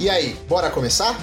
E aí, bora começar?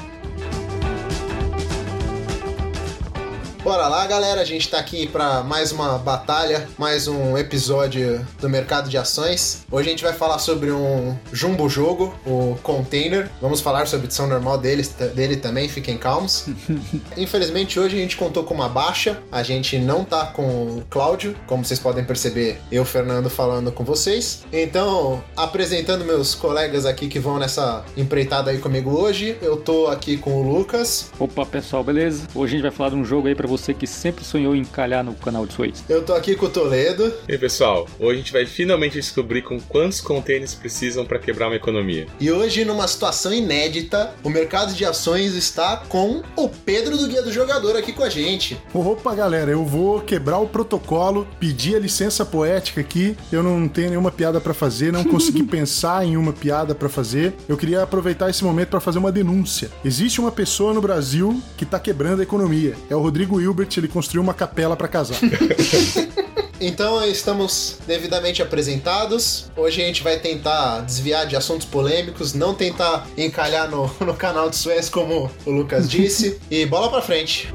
Bora lá, galera. A gente tá aqui para mais uma batalha, mais um episódio do mercado de ações. Hoje a gente vai falar sobre um jumbo jogo, o Container. Vamos falar sobre a edição normal dele, dele também, fiquem calmos. Infelizmente, hoje a gente contou com uma baixa. A gente não tá com o Cláudio, como vocês podem perceber, eu, Fernando, falando com vocês. Então, apresentando meus colegas aqui que vão nessa empreitada aí comigo hoje, eu tô aqui com o Lucas. Opa, pessoal, beleza? Hoje a gente vai falar de um jogo aí para você você que sempre sonhou em calhar no canal de Suez. Eu tô aqui com o Toledo. E aí, pessoal, hoje a gente vai finalmente descobrir com quantos containers precisam para quebrar uma economia. E hoje, numa situação inédita, o mercado de ações está com o Pedro do Guia do Jogador aqui com a gente. Opa, galera, eu vou quebrar o protocolo, pedir a licença poética aqui. Eu não tenho nenhuma piada para fazer, não consegui pensar em uma piada para fazer. Eu queria aproveitar esse momento para fazer uma denúncia. Existe uma pessoa no Brasil que tá quebrando a economia. É o Rodrigo Hilbert, ele construiu uma capela para casar. Então estamos devidamente apresentados. Hoje a gente vai tentar desviar de assuntos polêmicos, não tentar encalhar no, no canal de Suez, como o Lucas disse. e bola pra frente.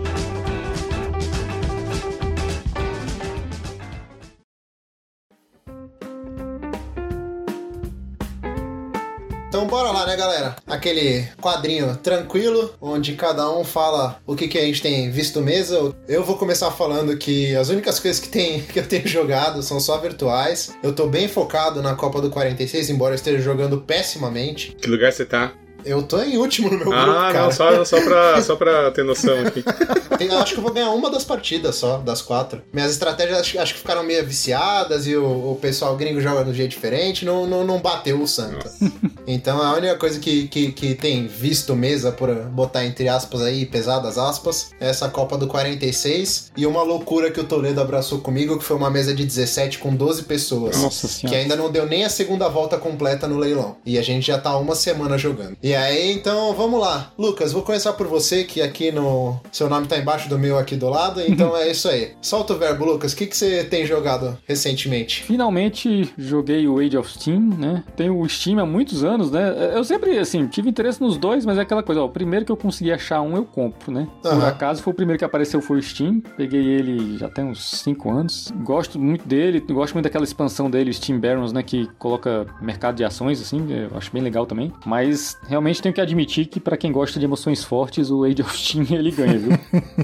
Bora lá, né, galera? Aquele quadrinho tranquilo, onde cada um fala o que, que a gente tem visto mesa. Eu vou começar falando que as únicas coisas que, tem, que eu tenho jogado são só virtuais. Eu tô bem focado na Copa do 46, embora eu esteja jogando pessimamente. Que lugar você tá? Eu tô em último no meu ah, grupo, cara. Ah, não, só, só, pra, só pra ter noção aqui. Eu acho que eu vou ganhar uma das partidas só, das quatro. Minhas estratégias acho, acho que ficaram meio viciadas e o, o, pessoal gringo joga de um jeito diferente, não, não, não bateu o Santa. Então a única coisa que, que, que tem visto mesa, por botar entre aspas aí, pesadas aspas, é essa Copa do 46 e uma loucura que o Toledo abraçou comigo, que foi uma mesa de 17 com 12 pessoas. Nossa senhora. Que ainda não deu nem a segunda volta completa no leilão. E a gente já tá uma semana jogando. E aí, então, vamos lá. Lucas, vou começar por você, que aqui no. Seu nome tá embaixo do meu aqui do lado, então é isso aí. Solta o verbo, Lucas. O que, que você tem jogado recentemente? Finalmente joguei o Age of Steam, né? Tenho o Steam há muitos anos, né? Eu sempre, assim, tive interesse nos dois, mas é aquela coisa, ó, o primeiro que eu consegui achar um, eu compro, né? Por uhum. acaso foi o primeiro que apareceu foi o Steam. Peguei ele já tem uns 5 anos. Gosto muito dele, gosto muito daquela expansão dele, Steam Barons, né? Que coloca mercado de ações, assim, eu acho bem legal também. Mas realmente tenho que admitir que para quem gosta de emoções fortes, o Age of Steam ele ganha, viu?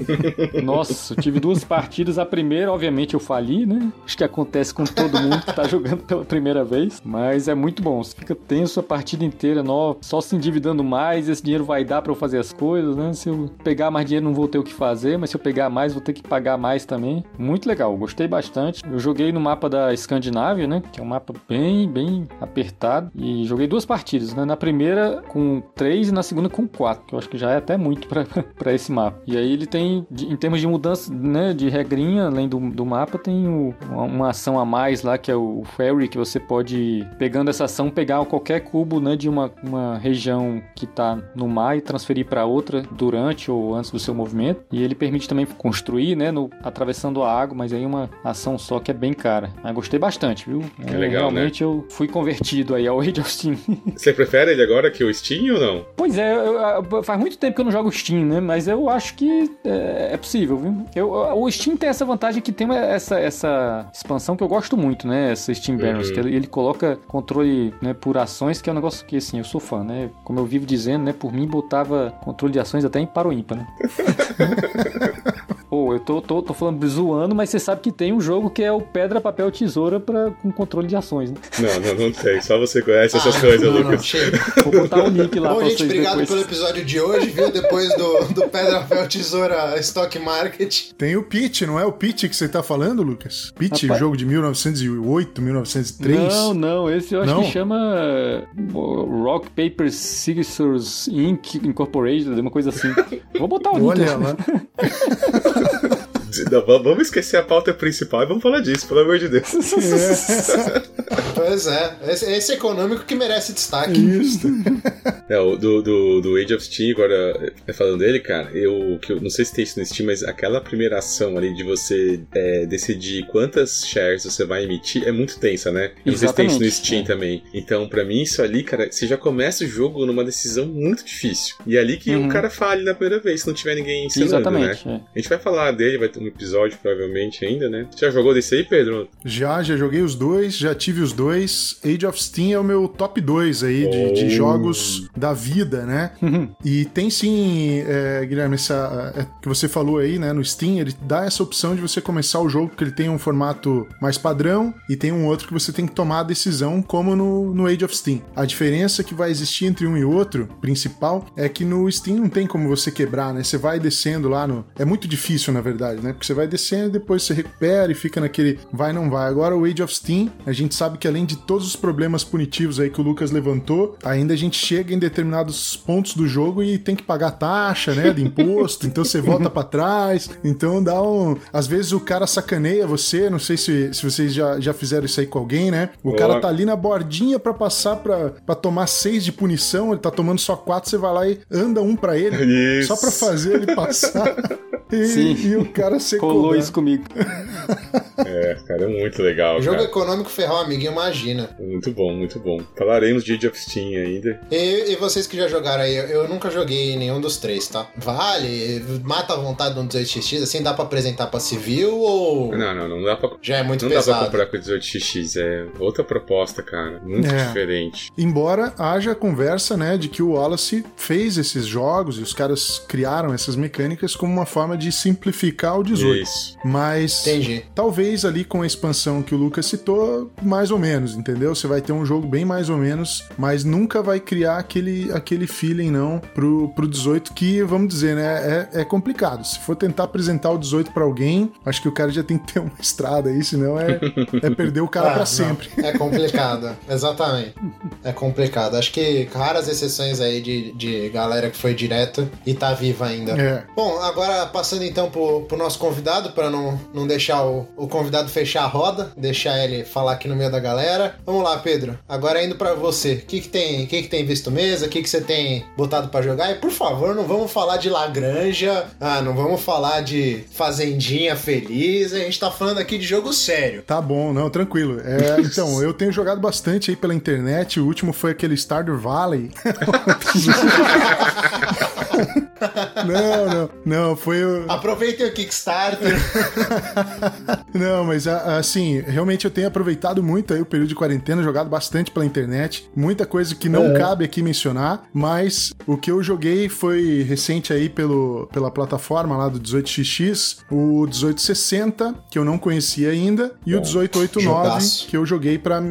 Nossa, tive duas partidas. A primeira, obviamente, eu fali, né? Acho que acontece com todo mundo que tá jogando pela primeira vez. Mas é muito bom. Você fica tenso a partida inteira, nó, só se endividando mais. Esse dinheiro vai dar para eu fazer as coisas, né? Se eu pegar mais dinheiro, não vou ter o que fazer. Mas se eu pegar mais, vou ter que pagar mais também. Muito legal, gostei bastante. Eu joguei no mapa da Escandinávia, né? Que é um mapa bem, bem apertado. E joguei duas partidas, né? Na primeira com três e na segunda com quatro, que eu acho que já é até muito para esse mapa. E aí ele tem, em termos de mudança né, de regrinha, além do, do mapa, tem o, uma, uma, ação a mais lá, que é o Ferry, que você pode, pegando essa ação, pegar qualquer cubo né, de uma, uma região que está no mar e transferir para outra durante ou antes do seu movimento. E ele permite também construir, né, no, atravessando a água, mas aí uma ação só que é bem cara. Mas gostei bastante, viu? É legal? Realmente né? eu fui convertido aí ao Age of Steam. Você prefere ele agora que o Steam ou não? Pois é, eu, eu, faz muito tempo que eu não jogo Steam, né? Mas eu acho que é, é possível, viu? Eu, o Steam tem essa vantagem que tem essa, essa expansão que eu gosto muito, né? Essa Steam Barons, uhum. que ele, ele, coloca controle né, por ações, que é um negócio que, assim, eu sou fã, né? Como eu vivo dizendo, né? Por mim, botava controle de ações até em paro ímpar, né? Eu tô, tô, tô falando zoando, mas você sabe que tem um jogo que é o Pedra, Papel, Tesoura pra, com controle de ações, né? Não, não, não sei. Só você conhece essas ah, coisas, não, Lucas. Não, Vou botar o um link lá Bom, pra gente, obrigado depois. pelo episódio de hoje, viu? Depois do, do Pedra, Papel, Tesoura Stock Market. Tem o Pitch, não é o Pitch que você tá falando, Lucas? Pitch, Rapaz... jogo de 1908, 1903? Não, não. Esse eu acho não. que chama Rock Paper Scissors Inc. Incorporated, uma coisa assim. Vou botar o link. Olha lá. vamos esquecer a pauta principal e vamos falar disso, pelo amor de Deus. Pois é, esse, esse, econômico que merece destaque. Isso. É, o do, do, do Age of Steam, agora é, falando dele, cara, eu, que eu não sei se tem isso no Steam, mas aquela primeira ação ali de você é, decidir quantas shares você vai emitir é muito tensa, né? Eu não sei se tem isso no Steam é. também. Então, para mim, isso ali, cara, você já começa o jogo numa decisão muito difícil. E é ali que uhum. o cara fale na primeira vez, se não tiver ninguém ensinando, Exatamente, né? É. A gente vai falar dele, vai ter um episódio provavelmente ainda, né? Você já jogou desse aí, Pedro? Já, já joguei os dois, já tive os dois. Age of Steam é o meu top 2 aí oh. de, de, oh. jogos da vida, né? Uhum. E tem sim, é, Guilherme, essa é, que você falou aí, né? No Steam, ele dá essa opção de você começar o jogo, que ele tem um formato mais padrão e tem um outro que você tem que tomar a decisão, como no, no Age of Steam. A diferença que vai existir entre um e outro, principal, é que no Steam não tem como você quebrar, né? Você vai descendo lá no. É muito difícil, na verdade, né? Porque você vai descendo e depois você recupera e fica naquele vai, não vai. Agora o Age of Steam, a gente sabe que além de todos os problemas punitivos aí que o Lucas levantou, ainda a gente chega em determinados pontos do jogo e tem que pagar taxa, né? De imposto, então você volta para trás. Então dá um. Às vezes o cara sacaneia você, não sei se, se vocês já, já fizeram isso aí com alguém, né? O cara tá ali na bordinha para passar para tomar seis de punição, ele tá tomando só quatro, você vai lá e anda um para ele, Isso. só para fazer ele passar. E, Sim. e o cara secou. Colou isso comigo. É, cara, é muito legal. Jogo cara. econômico ferrar um amiguinho, imagina. Muito bom, muito bom. Falaremos de Age of Steam ainda. E, e vocês que já jogaram aí, eu, eu, nunca joguei nenhum dos três, tá? Vale? Mata a vontade de um 18x, assim dá pra apresentar pra civil ou. Não, não, não dá pra. Já é muito não pesado. Não dá pra comprar com 18x, é outra proposta, cara. Muito é. diferente. Embora haja conversa, né, de que o Wallace fez esses jogos e os caras criaram essas mecânicas como uma forma de simplificar o 18. Isso. Mas. Entendi. Talvez ali com a expansão que o Lucas citou, mais ou menos, entendeu? Você vai ter um jogo bem mais ou menos, mas nunca vai criar aquele, aquele feeling, não, pro, pro 18, que, vamos dizer, né, é, é complicado. Se for tentar apresentar o 18 para alguém, acho que o cara já tem que ter uma estrada aí, senão é, é perder o cara ah, para sempre. É complicado, exatamente. É complicado. Acho que raras exceções aí de, de galera que foi direto e tá viva ainda. É. Bom, agora passando então pro, pro nosso convidado, para não, não deixar o, o convidado fechar a roda, deixar ele falar aqui no meio da galera. Vamos lá, Pedro. Agora indo para você. O que, que tem, que, que tem visto mesa? O que, que você tem botado para jogar? E por favor, não vamos falar de Lagranja, ah, não vamos falar de Fazendinha Feliz. A gente tá falando aqui de jogo sério. Tá bom, não, tranquilo. É, então, eu tenho jogado bastante aí pela internet. O último foi aquele Stardew Valley. não, não, não, foi o. Aproveitem o Kickstarter. não, mas assim, realmente eu tenho aproveitado muito aí o período de quarentena, jogado bastante pela internet, muita coisa que não é. cabe aqui mencionar, mas o que eu joguei foi recente aí pelo, pela plataforma lá do 18xx, o 1860, que eu não conhecia ainda, e Bom, o 1889, jogaço. que eu joguei para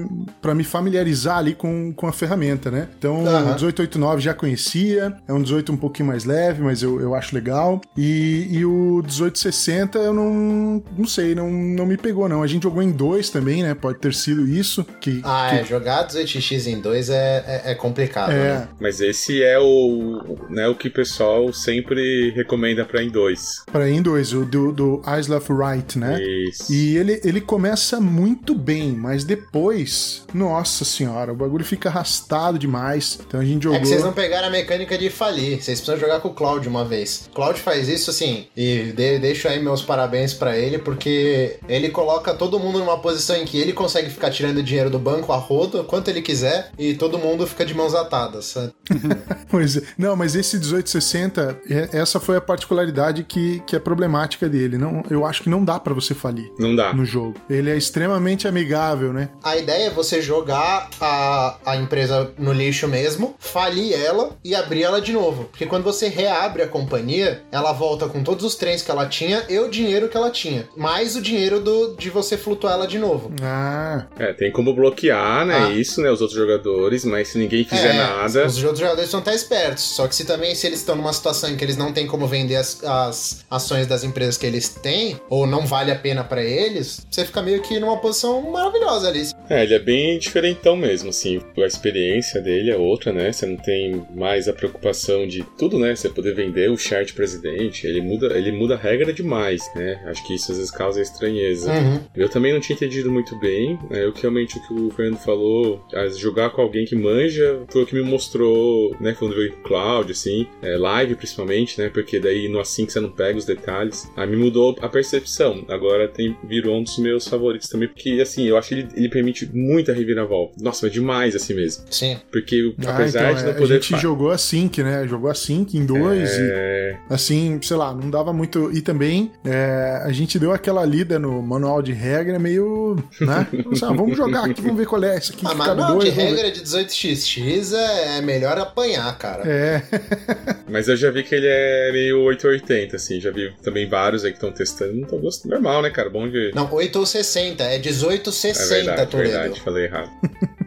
me familiarizar ali com, com a ferramenta, né? Então, uhum. o 1889 já conhecia, é um 18 um pouquinho mais leve, mas eu, eu acho legal. E, e o 1860 eu não, não sei, não, não me pegou, não. A gente jogou em dois também, né? Pode ter sido isso. Que, ah, que... é. Jogar 18x em dois é, é, é complicado. É. Né? Mas esse é o, né, o que o pessoal sempre recomenda pra em dois. Pra em dois, o do, do Left Right, né? Isso. E ele, ele começa muito bem, mas depois, nossa senhora, o bagulho fica arrastado demais. Então a gente jogou. É que vocês não pegaram a mecânica de falir. Vocês precisam jogar com o Cloud uma vez. Cloud faz isso assim, e de, deixo aí meus parabéns para ele, porque ele coloca todo mundo numa posição em que ele consegue ficar tirando dinheiro do banco a rodo, quanto ele quiser, e todo mundo fica de mãos atadas. pois é. Não, mas esse 1860, é, essa foi a particularidade que, que é problemática dele. Não, eu acho que não dá para você falir. Não dá. No jogo. Ele é extremamente amigável, né? A ideia é você jogar a, a empresa no lixo mesmo, falir ela e abrir ela de novo. Porque quando você reabre a companhia, ela volta com todos os trens que ela tinha e o dinheiro que ela tinha. Mais o dinheiro do, de você flutuar ela de novo. Ah. É, tem como bloquear, né? Ah. Isso, né? Os outros jogadores, mas se ninguém fizer é, nada. Os outros jogadores vão estar espertos. Só que se também se eles estão numa situação em que eles não têm como vender as, as ações das empresas que eles têm, ou não vale a pena para eles, você fica meio que numa posição maravilhosa ali. É, ele é bem diferentão mesmo, assim. A experiência dele é outra, né? Você não tem mais a preocupação de tudo, né? Você poder vender o chart presidente, ele muda, ele muda a regra demais, né? Acho que isso às vezes causa estranheza. Uhum. Eu também não tinha entendido muito bem, né? Eu que realmente o que o Fernando falou, jogar com alguém que manja, foi o que me mostrou, né? Quando veio o Cloud, assim, é, live principalmente, né? Porque daí no assim que você não pega os detalhes. Aí me mudou a percepção. Agora tem, virou um dos meus favoritos também, porque assim, eu acho que ele, ele permite muita reviravolta. Nossa, mas demais assim mesmo. Sim. Porque ah, apesar então, de não é, poder. A gente jogou a Sync, né? Jogou a Sync em dois é... e assim, sei lá, não dava muito. E também é, a gente deu aquela lida no manual de regra meio. né? Assim, ah, vamos jogar aqui, vamos ver qual é. Esse aqui ah, manual dois, de regra de 18xx é, é melhor apanhar, cara. É. mas eu já vi que ele é meio 880, assim. Já vi também vários aí que estão testando. Não tô gostando. Normal, né, cara? Bom de. Não, 8 ou 60. É 1860, é verdade, Toledo. verdade, falei errado.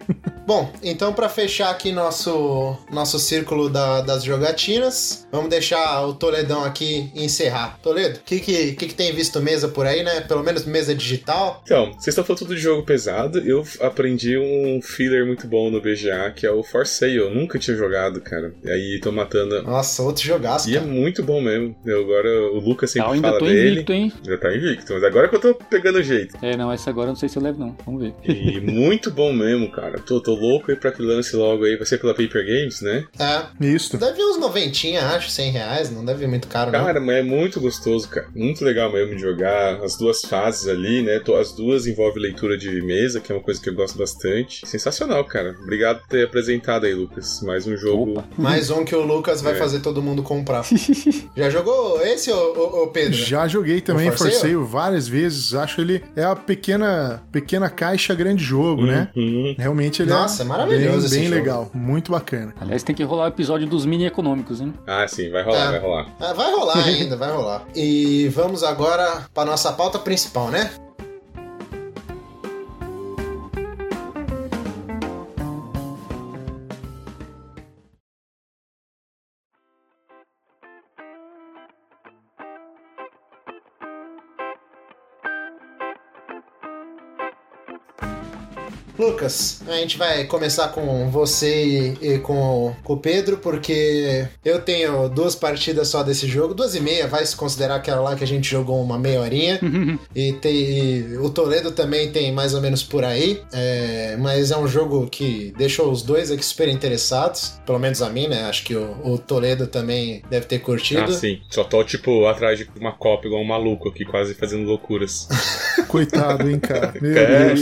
Bom, então para fechar aqui nosso, nosso círculo da, das jogatinas, vamos deixar o Toledão aqui encerrar. Toledo, o que, que, que, que, tem visto mesa por aí, né? Pelo menos mesa digital? Então, vocês estão falando tudo de jogo pesado. Eu aprendi um filler muito bom no BGA, que é o For Sale. Eu nunca tinha jogado, cara. E aí tô matando. Nossa, outro jogaço. E é cara. é muito bom mesmo. Eu, agora o Lucas sempre eu ainda fala tô dele. Invicto, hein? Já tá invicto, mas agora que eu tô pegando o jeito. É, não, essa agora eu não sei se eu levo, não. Vamos ver. E muito bom mesmo, cara. Tô, tô louco aí pra aquele lance logo aí. Vai ser pela Paper Games, né? É. Isso. Deve uns noventinha, acho, 100 reais. Não deve vir muito caro, Cara, não. mas é muito gostoso, cara. Muito legal mesmo de jogar. As duas fases ali, né? As duas envolvem leitura de mesa, que é uma coisa que eu gosto bastante. Sensacional, cara. Obrigado por ter apresentado aí, Lucas. Mais um jogo. Opa. Mais um que o Lucas vai é. fazer todo mundo comprar. Já jogou esse, ô, ô, Pedro? Já joguei também, Forceio várias vezes. Acho ele é a pequena, pequena caixa grande jogo, né? uhum. né? Realmente ele Nossa, é maravilhoso bem, bem jogo. legal. Muito bacana. Aliás, tem que rolar o episódio dos mini econômicos, hein? Ah, sim, vai rolar, é. vai rolar. É, vai rolar ainda, vai rolar. E vamos agora para nossa pauta principal, né? Lucas, a gente vai começar com você e, e com, com, o Pedro, porque eu tenho duas partidas só desse jogo, duas e meia, vai se considerar aquela lá que a gente jogou uma meia horinha. e, tem, e o Toledo também tem mais ou menos por aí, é, mas é um jogo que deixou os dois aqui super interessados, pelo menos a mim, né? Acho que o, o Toledo também deve ter curtido. Ah, sim. Só tô, tipo, atrás de uma cópia igual um maluco aqui, quase fazendo loucuras. Coitado, hein, cara? Meu é. Deus.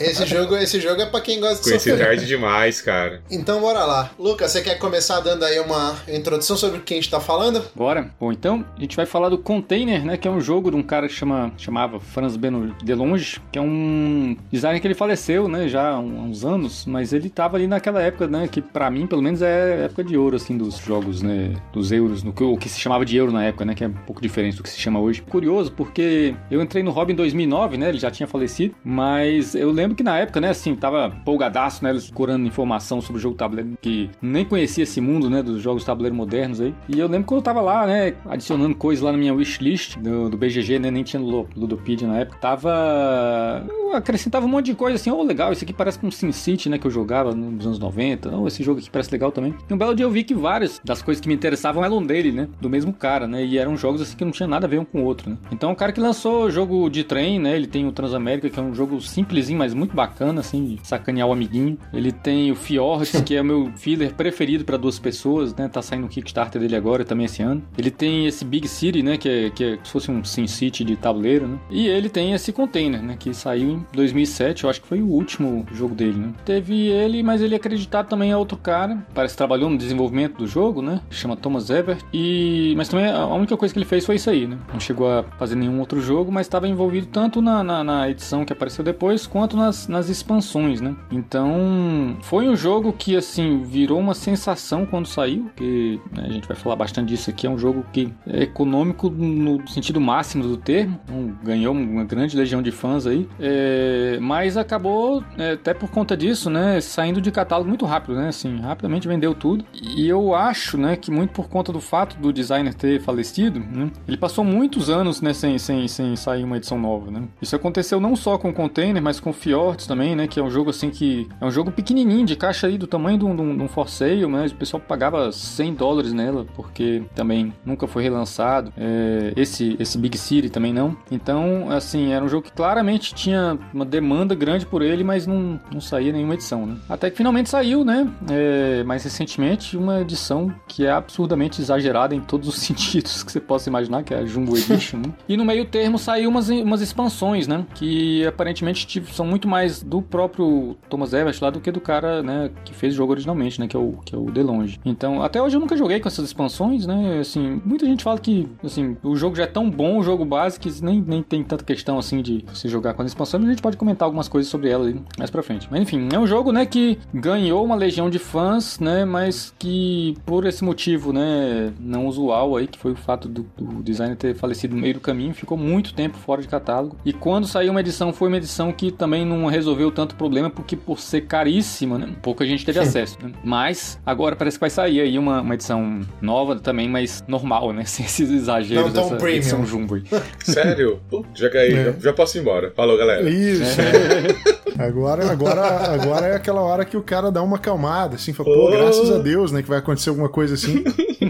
Esse jogo, esse jogo é pra quem gosta de Conheci sofrer. tarde demais, cara. Então bora lá. Lucas, você quer começar dando aí uma introdução sobre o que a gente tá falando? Bora. Bom, então a gente vai falar do Container, né? Que é um jogo de um cara que chama, chamava Franz Beno Delonge, que é um designer que ele faleceu, né? Já há uns anos, mas ele tava ali naquela época, né? Que pra mim, pelo menos, é época de ouro, assim, dos jogos, né? Dos euros, no que, o que se chamava de euro na época, né? Que é um pouco diferente do que se chama hoje. Curioso, porque eu entrei no hobby em 2009, né? Ele já tinha falecido, mas eu lembro que na época, né, assim, tava polgadaço, né, procurando informação sobre o jogo tabuleiro, que nem conhecia esse mundo, né, dos jogos tabuleiro modernos aí. E eu lembro quando eu tava lá, né, adicionando coisas lá na minha wishlist do, do BGG, né, nem tinha Ludopedia na época, tava... Eu acrescentava um monte de coisa assim, oh, legal, isso aqui parece com SimCity, né, que eu jogava nos anos 90, oh, esse jogo aqui parece legal também. E um belo dia eu vi que várias das coisas que me interessavam eram dele, né, do mesmo cara, né, e eram jogos assim que não tinha nada a ver um com o outro, né. Então, o cara que lançou jogo de trem, né, ele tem o Transamérica, que é um jogo simplesinho, mas muito bacana, assim, de sacanear o amiguinho. Ele tem o Fjords, que é o meu filler preferido para duas pessoas, né? Tá saindo o Kickstarter dele agora, também esse ano. Ele tem esse Big City, né? Que é, que é se fosse um Sim City de tabuleiro, né? E ele tem esse Container, né? Que saiu em 2007, eu acho que foi o último jogo dele, né? Teve ele, mas ele é acreditado também a outro cara, parece que trabalhou no desenvolvimento do jogo, né? Chama Thomas Evert. E... Mas também a única coisa que ele fez foi isso aí, né? Não chegou a fazer nenhum outro jogo, mas estava envolvido tanto na, na, na edição que apareceu depois, quanto nas, nas expansões, né? Então, foi um jogo que, assim, virou uma sensação quando saiu, que né, a gente vai falar bastante disso aqui, é um jogo que é econômico no sentido máximo do termo, ganhou uma grande legião de fãs aí, é, mas acabou, é, até por conta disso, né, saindo de catálogo muito rápido, né, assim, rapidamente vendeu tudo, e eu acho, né, que muito por conta do fato do designer ter falecido, né, ele passou muitos anos, né, sem, sem, sem sair uma edição nova, né. Isso aconteceu não só com o Container, mas com Fjords também, né? Que é um jogo assim que. É um jogo pequenininho, de caixa aí, do tamanho de um, de um, de um for sale, né? O pessoal pagava 100 dólares nela, porque também nunca foi relançado. É, esse, esse Big City também não. Então, assim, era um jogo que claramente tinha uma demanda grande por ele, mas não, não saía nenhuma edição, né? Até que finalmente saiu, né? É, mais recentemente, uma edição que é absurdamente exagerada em todos os sentidos que você possa imaginar, que é a Jumbo Edition. né? E no meio termo saiu umas, umas expansões, né? Que aparentemente são muito mais do próprio Thomas Everett lá do que do cara, né? Que fez o jogo originalmente, né? Que é o, que é o DeLonge. Então, até hoje eu nunca joguei com essas expansões, né? Assim, muita gente fala que, assim, o jogo já é tão bom, o jogo básico, que nem, nem tem tanta questão, assim, de se jogar com as expansões, mas a gente pode comentar algumas coisas sobre ela aí mais pra frente. Mas, enfim, é um jogo, né, que ganhou uma legião de fãs, né? Mas que, por esse motivo, né, não usual aí, que foi o fato do, do designer ter falecido no meio do caminho, ficou muito tempo fora de catálogo. E quando saiu uma edição, foi uma edição que também não resolveu tanto problema, porque por ser caríssima, né, pouca gente teve acesso. Né? Mas agora parece que vai sair aí uma, uma edição nova também, mas normal, né? Sem esses exageros Não tão dessa premium. edição jumbo aí. Sério? Pô, já caí, É. já, já posso ir embora. Falou, galera. Isso. é. Agora, agora, agora é aquela hora que o cara dá uma acalmada, assim, fala, pô, Oh. graças a Deus, né, que vai acontecer alguma coisa assim.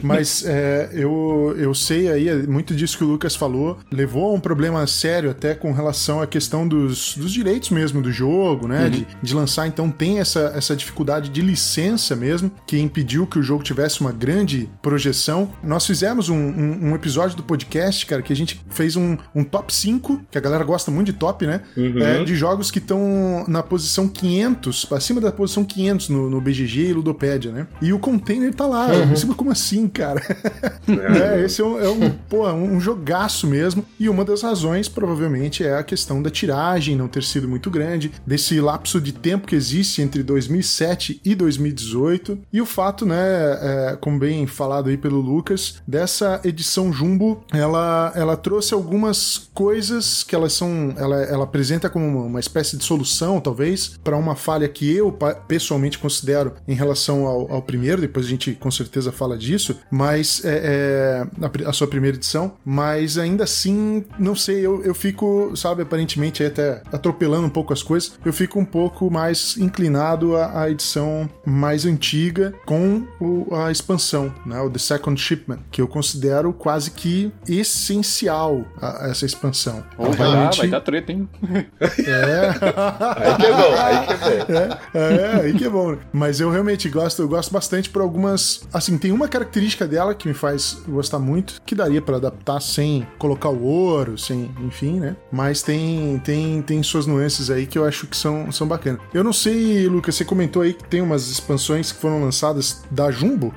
Mas é, eu, eu sei aí, é muito disso que o Lucas falou, levou a um problema sério até com relação à questão dos, dos direitos mesmo do jogo, né, de, de lançar. Então tem essa, essa dificuldade de licença mesmo, que impediu que o jogo tivesse uma grande projeção. Nós fizemos um, um, um episódio do podcast, cara, que a gente fez um, um top 5, que a galera gosta muito de top, né, Uhum. é, de jogos que estão na posição 500, acima da posição 500 no, no BGG e Ludopédia, né? E o container tá lá. Uhum. Pensei, mas como assim, cara? é, esse é um, é um, pô, é um jogaço mesmo. E uma das razões, provavelmente, é a questão da tiragem não ter sido muito grande, desse lapso de tempo que existe entre 2007 e 2018, e o fato, né, é, como bem falado aí pelo Lucas, dessa edição Jumbo, ela, ela trouxe algumas coisas que elas são, ela, ela apresenta como uma, uma espécie de solução, talvez, para uma falha que eu pessoalmente considero em relação ao, ao primeiro, depois a gente com certeza fala disso, mas é, é, a, a sua primeira edição, mas ainda assim, não sei, eu, eu fico, sabe, aparentemente até atropelando um pouco as coisas, eu fico um pouco mais inclinado à, à edição mais antiga com o- a expansão, né, o The Second Shipment, que eu considero quase que essencial a, a essa expansão. Dar, Realmente- vai dar treta, hein? É. Aí que é bom, aí que é bom. É, é, aí que é bom. né? Mas eu realmente gosto, eu gosto bastante por algumas. Assim, tem uma característica dela que me faz gostar muito, que daria pra adaptar sem colocar o ouro, sem, enfim, né? Mas tem, tem, tem suas nuances aí que eu acho que são, são bacanas. Eu não sei, Lucas, você comentou aí que tem umas expansões que foram lançadas da Jumbo,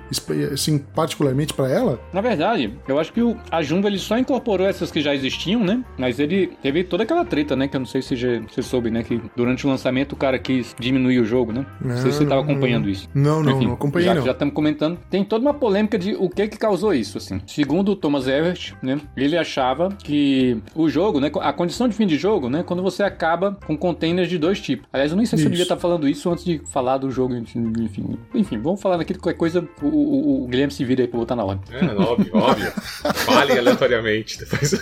assim, particularmente pra ela. Na verdade, eu acho que o, a Jumbo ele só incorporou essas que já existiam, né? Mas ele teve toda aquela treta, né? Que eu não sei se já- você soube, né? Que durante o lançamento o cara quis diminuir o jogo, né? Não sei se você estava acompanhando isso. Não, não, Enfim, não acompanhei, já, não. Já estamos comentando. Tem toda uma polêmica de o que que causou isso, assim. Segundo o Thomas Everett, né? Ele achava que o jogo, né? A condição de fim de jogo, né? Quando você acaba com containers de dois tipos. Aliás, eu nem sei se eu Isso. devia estar falando isso antes de falar do jogo, enfim. Enfim, vamos falar aqui de qualquer coisa. O, o- o Guilherme se vira aí pra botar na ordem. É, óbvio, óbvio. Fale aleatoriamente. Depois...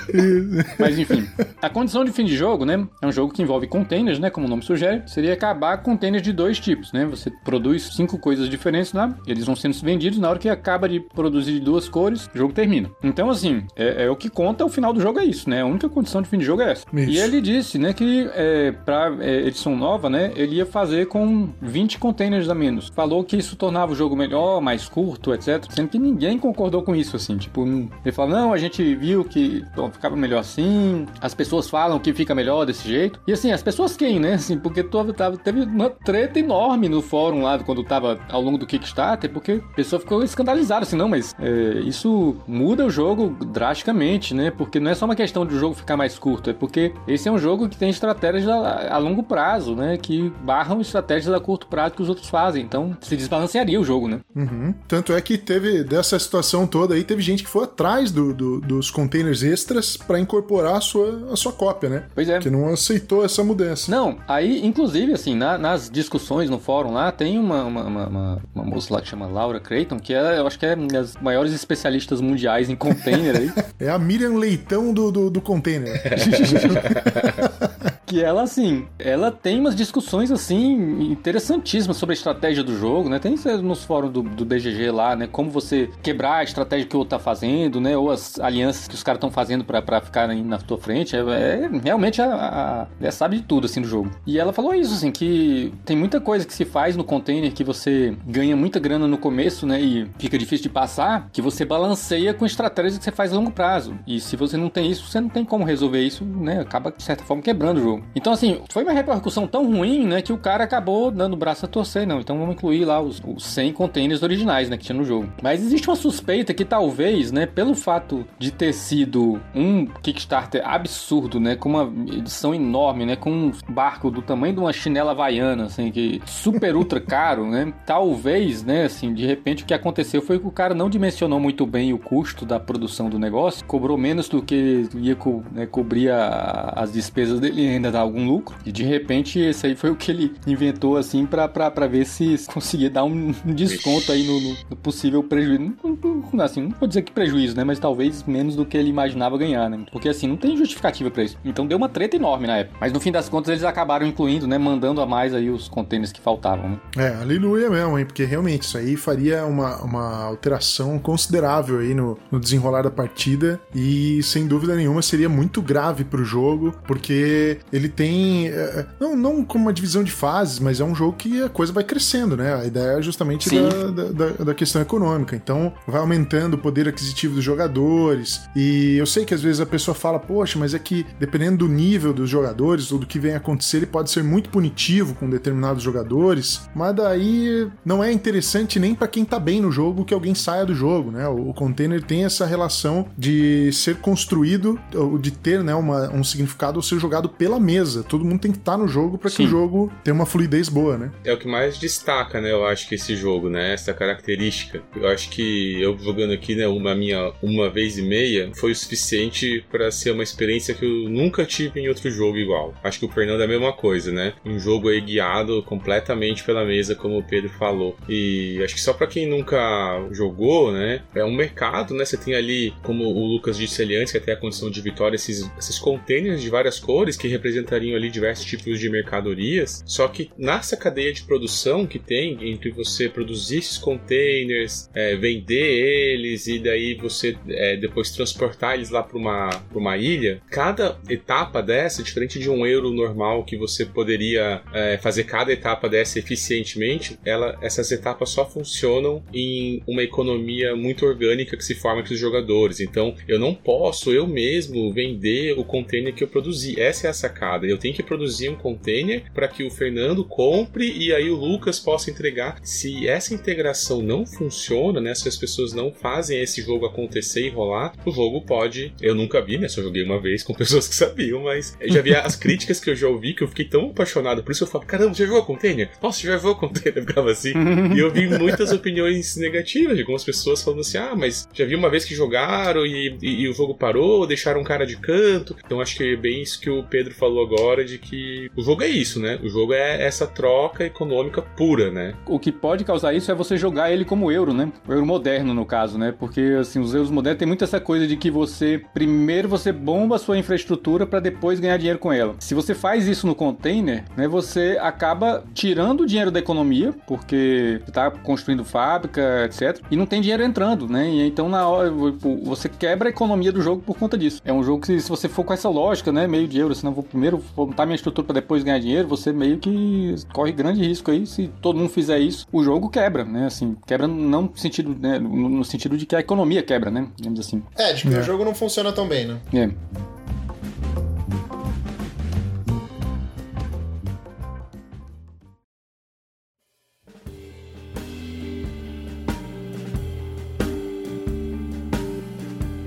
Mas enfim, a condição de fim de jogo, né? É um jogo que envolve containers, né? Como o nome sugere, seria acabar com containers de dois tipos, né? Você produz cinco coisas diferentes lá, eles vão sendo vendidos, na hora que acaba de produzir duas cores, o jogo termina. Então, assim, é, é o que conta, o final do jogo é isso, né? A única condição de fim de jogo é essa. Isso. E ele disse, né, que é, pra edição nova, né, ele ia fazer com 20 containers a menos. Falou que isso tornava o jogo melhor, mais curto, etc. Sendo que ninguém concordou com isso, assim. Tipo, ele falou, não, a gente viu que bom, ficava melhor assim, as pessoas falam que fica melhor desse jeito. E assim, as pessoas quem, né? Assim, porque tava- teve uma treta enorme no fórum lá quando tava ao longo do Kickstarter, porque a pessoa ficou escandalizada, assim, não, mas é, isso muda o jogo drasticamente, né? Porque não é só uma questão de o jogo ficar mais curto, é porque esse é um jogo que tem estratégias a, longo prazo, né? Que barram estratégias a curto prazo que os outros fazem. Então se desbalancearia o jogo, né? Uhum. Tanto é que teve, dessa situação toda aí, teve gente que foi atrás do- do- dos containers extras pra incorporar a sua, a sua cópia, né? Pois é. Que não aceitou essa mudança. Não, aí, inclusive, assim, na- nas discussões no fórum lá, tem uma, uma, uma, uma- uma moça lá que chama Laura Creighton, que é, eu acho que é uma das maiores especialistas mundiais em container aí. É a Miriam Leitão do, do, do container. que ela, assim, ela tem umas discussões, assim, interessantíssimas sobre a estratégia do jogo, né? Tem nos fóruns do, do DGG lá, né? Como você quebrar a estratégia que o outro tá fazendo, né? Ou as alianças que os caras estão fazendo para ficarem na tua frente. É, é realmente a, a, ela sabe de tudo, assim, do jogo. E ela falou isso, assim, que tem muita coisa que se faz no container que você ganha muita grana no começo, né? E fica difícil de passar, que você balanceia com estratégias que você faz a longo prazo. E se você não tem isso, você não tem como resolver isso, né? Acaba, de certa forma, quebrando o jogo. Então, assim, foi uma repercussão tão ruim, né? Que o cara acabou dando o braço a torcer, não. Então vamos incluir lá os, os 100 containers originais, né? Que tinha no jogo. Mas existe uma suspeita que talvez, né? Pelo fato de ter sido um Kickstarter absurdo, né? Com uma edição enorme, né? Com um barco do tamanho de uma chinela havaiana, assim, que super ultra caro, né? Talvez, né? Assim, de repente o que aconteceu foi que o cara não dimensionou muito bem o custo da produção do negócio, cobrou menos do que ia co né, cobrir a, as despesas dele ainda dar algum lucro. E de repente esse aí foi o que ele inventou, assim, para ver se conseguia dar um, desconto aí no, no possível prejuízo. Assim, não vou dizer que prejuízo, né? Mas talvez menos do que ele imaginava ganhar, né? Porque assim, não tem justificativa para isso. Então deu uma treta enorme na época. Mas no fim das contas eles acabaram incluindo, né? Mandando a mais aí os containers que faltavam, né? É, aleluia mesmo, hein? Porque realmente isso aí faria uma, uma alteração considerável aí no, no desenrolar da partida e sem dúvida nenhuma seria muito grave pro jogo, porque ele tem. É, não, não como uma divisão de fases, mas é um jogo que a coisa vai crescendo, né? A ideia é justamente da, da, da, questão econômica. Então, vai aumentando o poder aquisitivo dos jogadores. E eu sei que às vezes a pessoa fala, poxa, mas é que dependendo do nível dos jogadores ou do que vem acontecer, ele pode ser muito punitivo com determinados jogadores. Mas daí não é interessante nem para quem tá bem no jogo que alguém saia do jogo, né? O, container tem essa relação de ser construído, ou de ter né, uma, um significado ou ser jogado pela mesa. Todo mundo tem que estar tá no jogo para que o jogo tenha uma fluidez boa, né? É o que mais destaca, né? Eu acho que esse jogo, né? Essa característica. Eu acho que eu jogando aqui, né? Uma minha uma vez e meia foi o suficiente para ser uma experiência que eu nunca tive em outro jogo igual. Acho que o Fernando é a mesma coisa, né? Um jogo aí guiado completamente pela mesa, como o Pedro falou. E acho que só para quem nunca jogou, né? É um mercado, né? Você tem ali, como o Lucas disse ali antes, que até a condição de vitória, esses, esses containers de várias cores que representariam ali diversos tipos de mercadorias. Só que nessa cadeia de produção que tem entre você produzir esses containers, é, vender eles e daí você é, depois transportar eles lá para uma, uma ilha, cada etapa dessa, diferente de um euro normal que você poderia é, fazer cada etapa dessa eficientemente, ela, essas etapas só funcionam em uma economia muito orgânica que se forma entre os jogadores. Então eu não posso eu mesmo vender o container que eu produzi. Essa é a sacada. Eu tenho que produzir um container para que o Fernando compre e aí o Lucas possa entregar. Se essa integração não funciona, né, se as pessoas não fazem esse jogo acontecer e rolar, o jogo pode. Eu nunca vi, né? Só joguei uma vez com pessoas que sabiam, mas já vi as críticas que eu já ouvi que eu fiquei tão apaixonado. Por isso eu falo, caramba, já jogou container? Nossa, já jogou container? Eu ficava assim. e eu vi muitas opiniões negativas de algumas pessoas falando assim: ah, mas já vi uma vez que jogaram e, e, e o jogo parou, deixaram um cara de canto. Então acho que é bem isso que o Pedro falou agora, de que o jogo é isso, né? O jogo é essa troca econômica pura, né? O que pode causar isso é você jogar ele como euro, né? O euro moderno, no caso, né? Porque, assim, os euros modernos tem muito essa coisa de que você, primeiro você bomba a sua infraestrutura para depois ganhar dinheiro com ela. Se você faz isso no container, né? Você acaba tirando o dinheiro da economia, porque tá construindo fábrica, etc. E não tem dinheiro entrando, né? E então, na hora, você quebra a economia do jogo por conta disso. É um jogo que, se você for com essa lógica, né? Meio de euro, assim, não vou primeiro montar minha estrutura para depois ganhar dinheiro, você meio que corre grande risco aí. Se todo mundo fizer isso, o jogo quebra, né? Assim, quebra não no sentido, né? No sentido de que a economia quebra, né? Digamos assim. É, de que é. o jogo não funciona tão bem, né? É.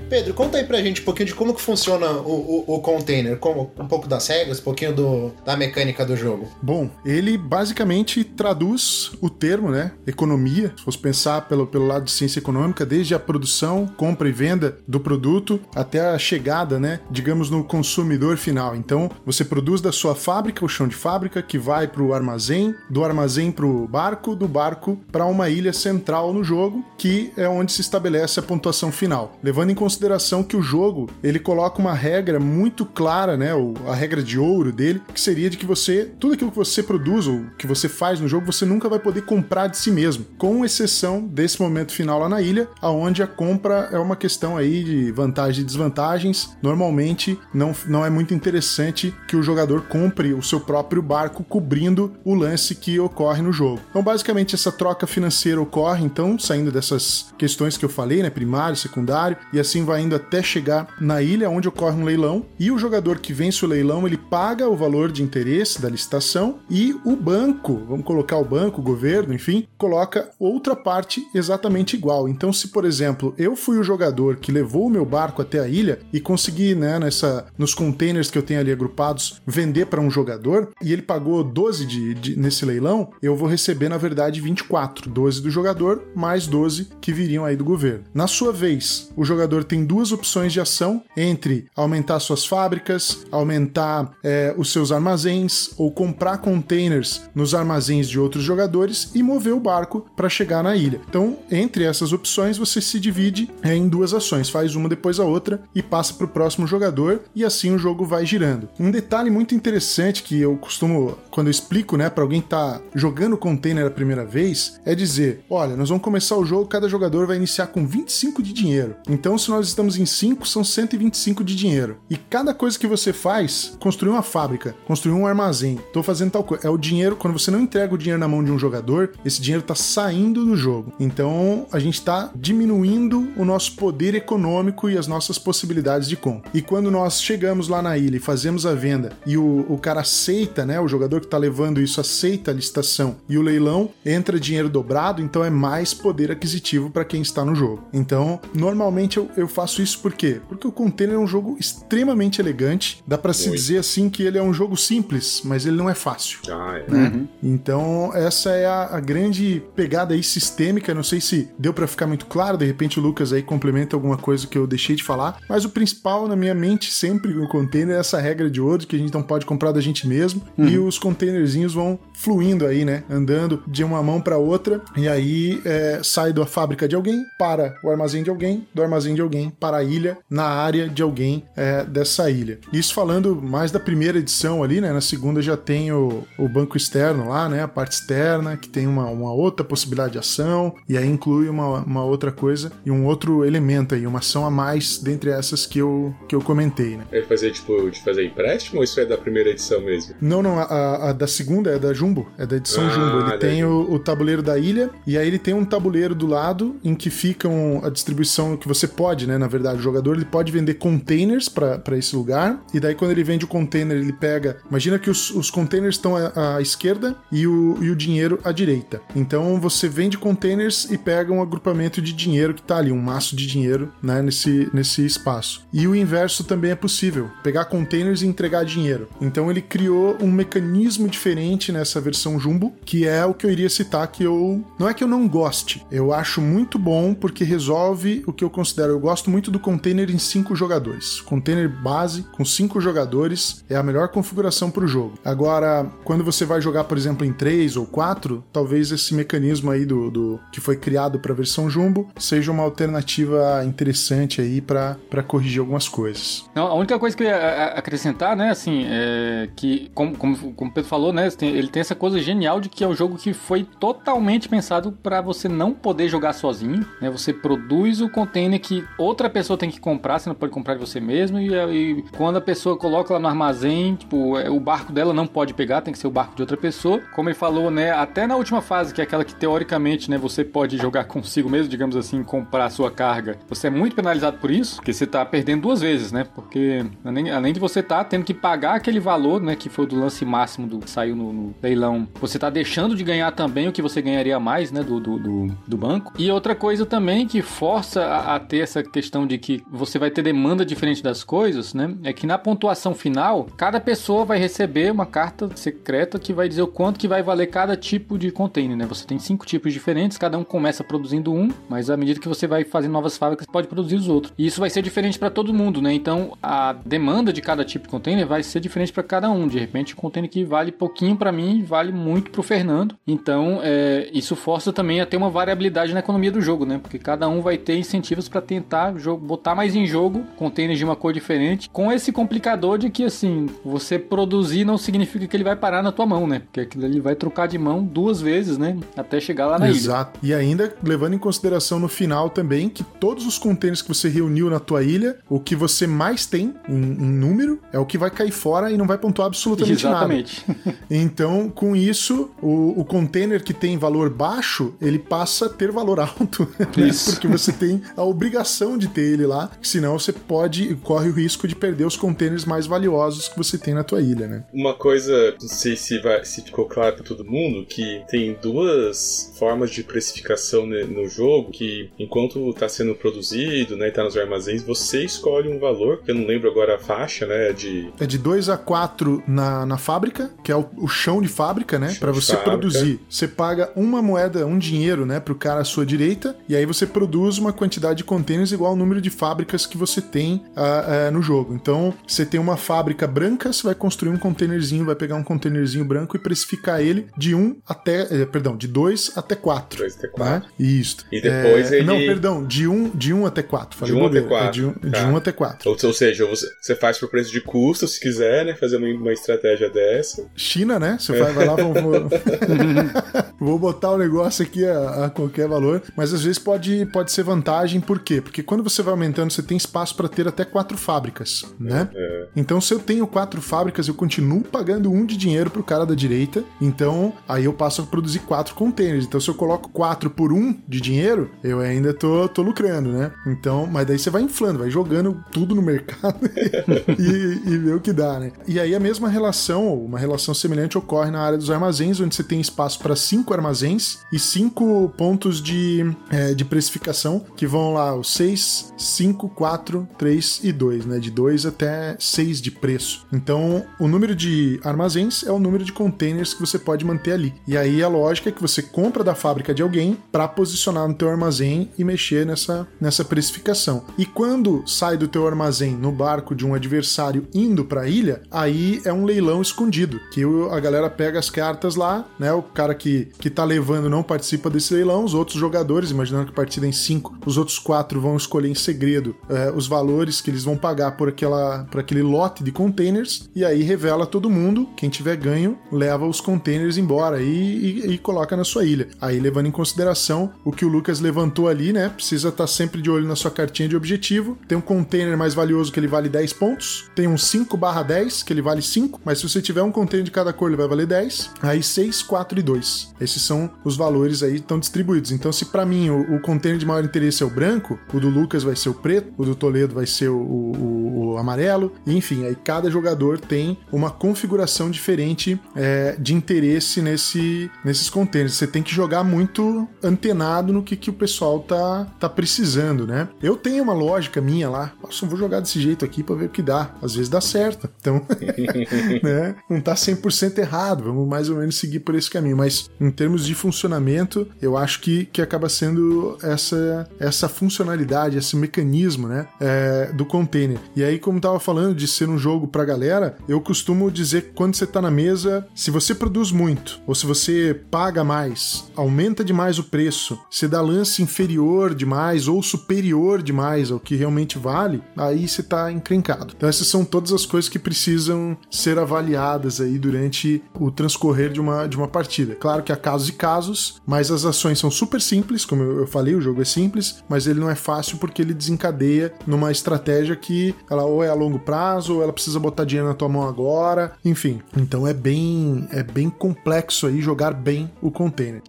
Pedro, conta aí pra gente um pouquinho de como que funciona o, o, o container, como, um pouco das regras, um pouquinho do, da mecânica do jogo. Bom, ele basicamente traduz o termo, né, economia, se fosse pensar pelo, pelo lado de ciência econômica, desde a produção, compra e venda do produto até a chegada, né, digamos, no consumidor final. Então, você produz da sua fábrica, o chão de fábrica, que vai para o armazém, do armazém para o barco, do barco para uma ilha central no jogo, que é onde se estabelece a pontuação final, levando em consideração consideração que o jogo ele coloca uma regra muito clara, né? A regra de ouro dele, que seria de que você, tudo aquilo que você produz ou que você faz no jogo, você nunca vai poder comprar de si mesmo, com exceção desse momento final lá na ilha, aonde a compra é uma questão aí de vantagem e desvantagens. Normalmente não, não é muito interessante que o jogador compre o seu próprio barco cobrindo o lance que ocorre no jogo. Então, basicamente, essa troca financeira ocorre, então, saindo dessas questões que eu falei, né? Primário, secundário, e assim vai indo até chegar na ilha onde ocorre um leilão. E o jogador que vence o leilão, ele paga o valor de interesse da licitação e o banco, vamos colocar o banco, o governo, enfim, coloca outra parte exatamente igual. Então, se por exemplo eu fui o jogador que levou o meu barco até a ilha e consegui, né, nessa, nos containers que eu tenho ali agrupados, vender para um jogador e ele pagou 12 de, de, nesse leilão, eu vou receber na verdade 24, 12 do jogador mais 12 que viriam aí do governo. Na sua vez, o jogador tem duas opções de ação entre aumentar suas fábricas, aumentar é, os seus armazéns ou comprar containers nos armazéns de outros jogadores e mover o barco para chegar na ilha. Então, entre essas opções, você se divide é, em duas ações, faz uma depois a outra e passa para o próximo jogador e assim o jogo vai girando. Um detalhe muito interessante que eu costumo, quando eu explico, né, para alguém que tá jogando container a primeira vez, é dizer: olha, nós vamos começar o jogo, cada jogador vai iniciar com 25 de dinheiro. Então, se nós estamos em 5, são 125 de dinheiro. E cada coisa que você faz, construir uma fábrica, construir um armazém, tô fazendo tal coisa. É o dinheiro, quando você não entrega o dinheiro na mão de um jogador, esse dinheiro tá saindo do jogo. Então, a gente tá diminuindo o nosso poder econômico e as nossas possibilidades de compra. E quando nós chegamos lá na ilha e fazemos a venda e o, o cara aceita, né? O jogador que tá levando isso aceita a licitação e o leilão, entra dinheiro dobrado, então é mais poder aquisitivo para quem está no jogo. Então, normalmente eu, eu faço isso por quê? Porque o Container é um jogo extremamente elegante, dá para se dizer assim que ele é um jogo simples, mas ele não é fácil. Ah, é. Né? Uhum. Então, essa é a, a, grande pegada aí sistêmica. Não sei se deu para ficar muito claro, de repente o Lucas aí complementa alguma coisa que eu deixei de falar, mas o principal na minha mente sempre no container é essa regra de ouro que a gente não pode comprar da gente mesmo uhum. e os containerzinhos vão fluindo aí, né? Andando de uma mão para outra e aí é, sai da fábrica de alguém para o armazém de alguém, do armazém de alguém para a ilha, na área de alguém é, dessa ilha. Isso falando mais da primeira edição ali, né? Na segunda já tem o, o banco externo lá, né? A parte externa, que tem uma, uma outra possibilidade de ação, e aí inclui uma, uma outra coisa e um outro elemento aí, uma ação a mais dentre essas que eu, que eu comentei, né? É fazer, tipo, de fazer empréstimo ou isso é da primeira edição mesmo? Não, não, a, a da segunda é da Jumbo, é da edição ah, Jumbo. Ele tem o, o, tabuleiro da ilha, e aí ele tem um tabuleiro do lado em que ficam a distribuição que você pode, né? Na verdade, o jogador ele pode vender containers para esse lugar, e daí quando ele vende o container, ele pega. Imagina que os, os containers estão à, à esquerda e o, e o dinheiro à direita. Então você vende containers e pega um agrupamento de dinheiro que tá ali, um maço de dinheiro, né? Nesse, nesse espaço. E o inverso também é possível: pegar containers e entregar dinheiro. Então ele criou um mecanismo diferente nessa versão Jumbo, que é o que eu iria citar que eu. Não é que eu não goste, eu acho muito bom porque resolve o que eu considero. Eu gosto muito do container em cinco jogadores. Container base com cinco jogadores é a melhor configuração para o jogo. Agora, quando você vai jogar, por exemplo, em três ou quatro, talvez esse mecanismo aí do, do que foi criado para a versão Jumbo seja uma alternativa interessante aí para corrigir algumas coisas. Não, a única coisa que eu ia acrescentar, né, assim, é que, como, como, como o Pedro falou, né, ele tem essa coisa genial de que é um jogo que foi totalmente pensado para você não poder jogar sozinho, né, você produz o container que outra pessoa tem que comprar, você não pode comprar de você mesmo, e, e quando a pessoa coloca lá no armazém, tipo, é, o barco dela não pode pegar, tem que ser o barco de outra pessoa. Como ele falou, né, até na última fase, que é aquela que teoricamente, né, você pode jogar consigo mesmo, digamos assim, comprar a sua carga, você é muito penalizado por isso, porque você tá perdendo duas vezes, né, porque além de você tá tendo que pagar aquele valor, né, que foi do lance máximo do saiu no, no leilão, você tá deixando de ganhar também o que você ganharia mais, né, do, do, do, do banco. E outra coisa também que força a, a ter essa questão de que você vai ter demanda diferente das coisas, né, é que na pontuação final, cada pessoa vai receber uma carta secreta que vai dizer o quanto que vai valer cada tipo de container, né? Você tem cinco tipos diferentes, cada um começa produzindo um, mas à medida que você vai fazendo novas fábricas, pode produzir os outros. E isso vai ser diferente para todo mundo, né? Então a demanda de cada tipo de container vai ser diferente para cada um. De repente, um container que vale pouquinho para mim vale muito para o Fernando. Então é, isso força também a ter uma variabilidade na economia do jogo, né? Porque cada um vai ter incentivos para tentar botar mais em jogo containers de uma cor diferente, com esse complicador de que, assim, você produzir não significa que ele vai parar na tua mão, né? Porque aquilo ali vai trocar de mão duas vezes, né? Até chegar lá na Exato. ilha. Exato. E ainda levando em consideração no final também que todos os containers que você reuniu na tua ilha, o que você mais tem em, em número é o que vai cair fora e não vai pontuar absolutamente Exatamente. nada. Então, com isso, o, o container que tem valor baixo, ele passa a ter valor alto. Né? Porque você tem a obrigação de ter ele lá, senão você pode, corre o risco de perder os containers mais valiosos que você tem na tua ilha, né? Uma coisa, não sei se, vai, se ficou claro para todo mundo, que tem duas formas de precificação no jogo, que enquanto está sendo produzido, né, tá nos armazéns, você escolhe um valor, que eu não lembro agora a faixa, né, de... É de 2 a 4 na, na fábrica, que é o, o chão de fábrica, né, para você fábrica. produzir. Você paga uma moeda, um dinheiro, né, pro cara à sua direita, e aí você produz uma quantidade de containers igual ao número de fábricas que você tem uh, uh, no jogo. Então, você tem uma fábrica branca, você vai construir um containerzinho, vai pegar um containerzinho branco e precificar ele de 1 um até, eh, perdão, de 2 até 4. 2 até 4. Né? Isso. E depois é, ele... Não, perdão, de 1 um, de um até 4. Falei de 1 um até 4. É de 1 um, tá. um até 4. Ou, ou, seja, você, você faz por preço de custo, se quiser, né, fazer uma, uma estratégia dessa. China, né? Você vai, vai lá, vou, vou... botar o negócio aqui a, a, qualquer valor, mas às vezes pode, pode ser vantagem, por quê? Porque quando você vai aumentando, você tem espaço para ter até quatro fábricas, né? É. Então, se eu tenho quatro fábricas, eu continuo pagando um de dinheiro pro cara da direita, então aí eu passo a produzir quatro containers. Então, se eu coloco quatro por um de dinheiro, eu ainda tô, tô lucrando, né? Então, mas daí você vai inflando, vai jogando tudo no mercado e, e vê o que dá, né? E aí a mesma relação, uma relação semelhante ocorre na área dos armazéns, onde você tem espaço para cinco armazéns e cinco pontos de, é, de precificação, que vão lá os 6, 5, 4, 3 e 2, né? De 2 até 6 de preço. Então, o número de armazéns é o número de containers que você pode manter ali. E aí a lógica é que você compra da fábrica de alguém para posicionar no teu armazém e mexer nessa, nessa precificação. E quando sai do teu armazém no barco de um adversário indo para a ilha, aí é um leilão escondido, que a galera pega as cartas lá, né? O cara que, que tá levando não participa desse leilão, os outros jogadores, imaginando que a partida é em 5, os outros quatro vão escolher em segredo é, os valores que eles vão pagar por, aquela, por aquele lote de containers, e aí revela todo mundo, quem tiver ganho, leva os containers embora e, e, e coloca na sua ilha. Aí levando em consideração o que o Lucas levantou ali, né? Precisa estar tá sempre de olho na sua cartinha de objetivo. Tem um container mais valioso que ele vale 10 pontos, tem um 5 barra 10 que ele vale 5, mas se você tiver um container de cada cor ele vai valer 10, aí 6, 4 e 2. Esses são os valores aí estão distribuídos. Então se para mim o, o container de maior interesse é o branco, o do Lucas vai ser o preto, o do Toledo vai ser o, o, o amarelo, enfim, aí cada jogador tem uma configuração diferente é, de interesse nesse, nesses containers. Você tem que jogar muito antenado no que, que o pessoal tá, tá precisando, né? Eu tenho uma lógica minha lá, nossa, vou jogar desse jeito aqui para ver o que dá. Às vezes dá certo, então, né? Não tá 100% errado, vamos mais ou menos seguir por esse caminho, mas em termos de funcionamento, eu acho que, que acaba sendo essa, essa funcionalidade, esse mecanismo, né, é, do container. E aí, como tava falando de ser um jogo pra galera, eu costumo dizer que quando você tá na mesa, se você produz muito, ou se você paga mais, aumenta demais o preço, se dá lance inferior demais ou superior demais ao que realmente vale, aí você tá encrencado. Então essas são todas as coisas que precisam ser avaliadas aí durante o transcorrer de uma, de uma partida. Claro que há casos e casos, mas as ações são super simples, como eu falei, o jogo é simples, mas ele não é fácil porque ele desencadeia numa estratégia que ela ou é a longo prazo, ou ela precisa botar dinheiro na tua mão agora, enfim. Então é bem é bem complexo aí jogar bem o container.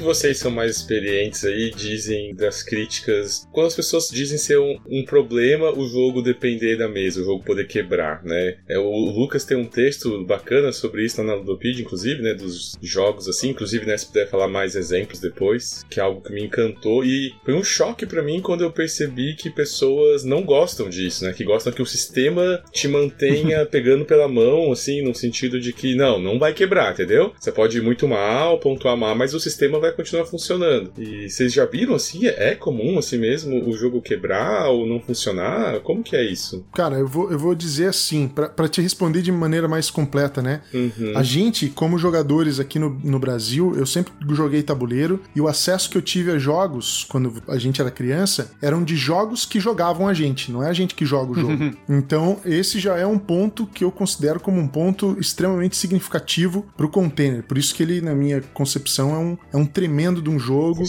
Que vocês são mais experientes aí dizem das críticas? Quando as pessoas dizem ser um, um, problema o jogo depender da mesa, o jogo poder quebrar, né? É, o Lucas tem um texto bacana sobre isso na Ludopedia, inclusive, né? Dos jogos assim, inclusive, né? Se puder falar mais exemplos depois, que é algo que me encantou e foi um choque para mim quando eu percebi que pessoas não gostam disso, né? Que gostam que o sistema te mantenha pegando pela mão, assim, no sentido de que não, não vai quebrar, entendeu? Você pode ir muito mal, pontuar mal, mas o sistema vai vai continuar funcionando. E vocês já viram assim? É comum assim mesmo o jogo quebrar ou não funcionar? Como que é isso? Cara, eu vou, eu vou dizer assim, para te responder de maneira mais completa, né? Uhum. A gente, como jogadores aqui no, no Brasil, eu sempre joguei tabuleiro e o acesso que eu tive a jogos quando a gente era criança eram de jogos que jogavam a gente, não é a gente que joga o jogo. Uhum. Então, esse já é um ponto que eu considero como um ponto extremamente significativo pro container. Por isso que ele, na minha concepção, é um, é um tremendo de um jogo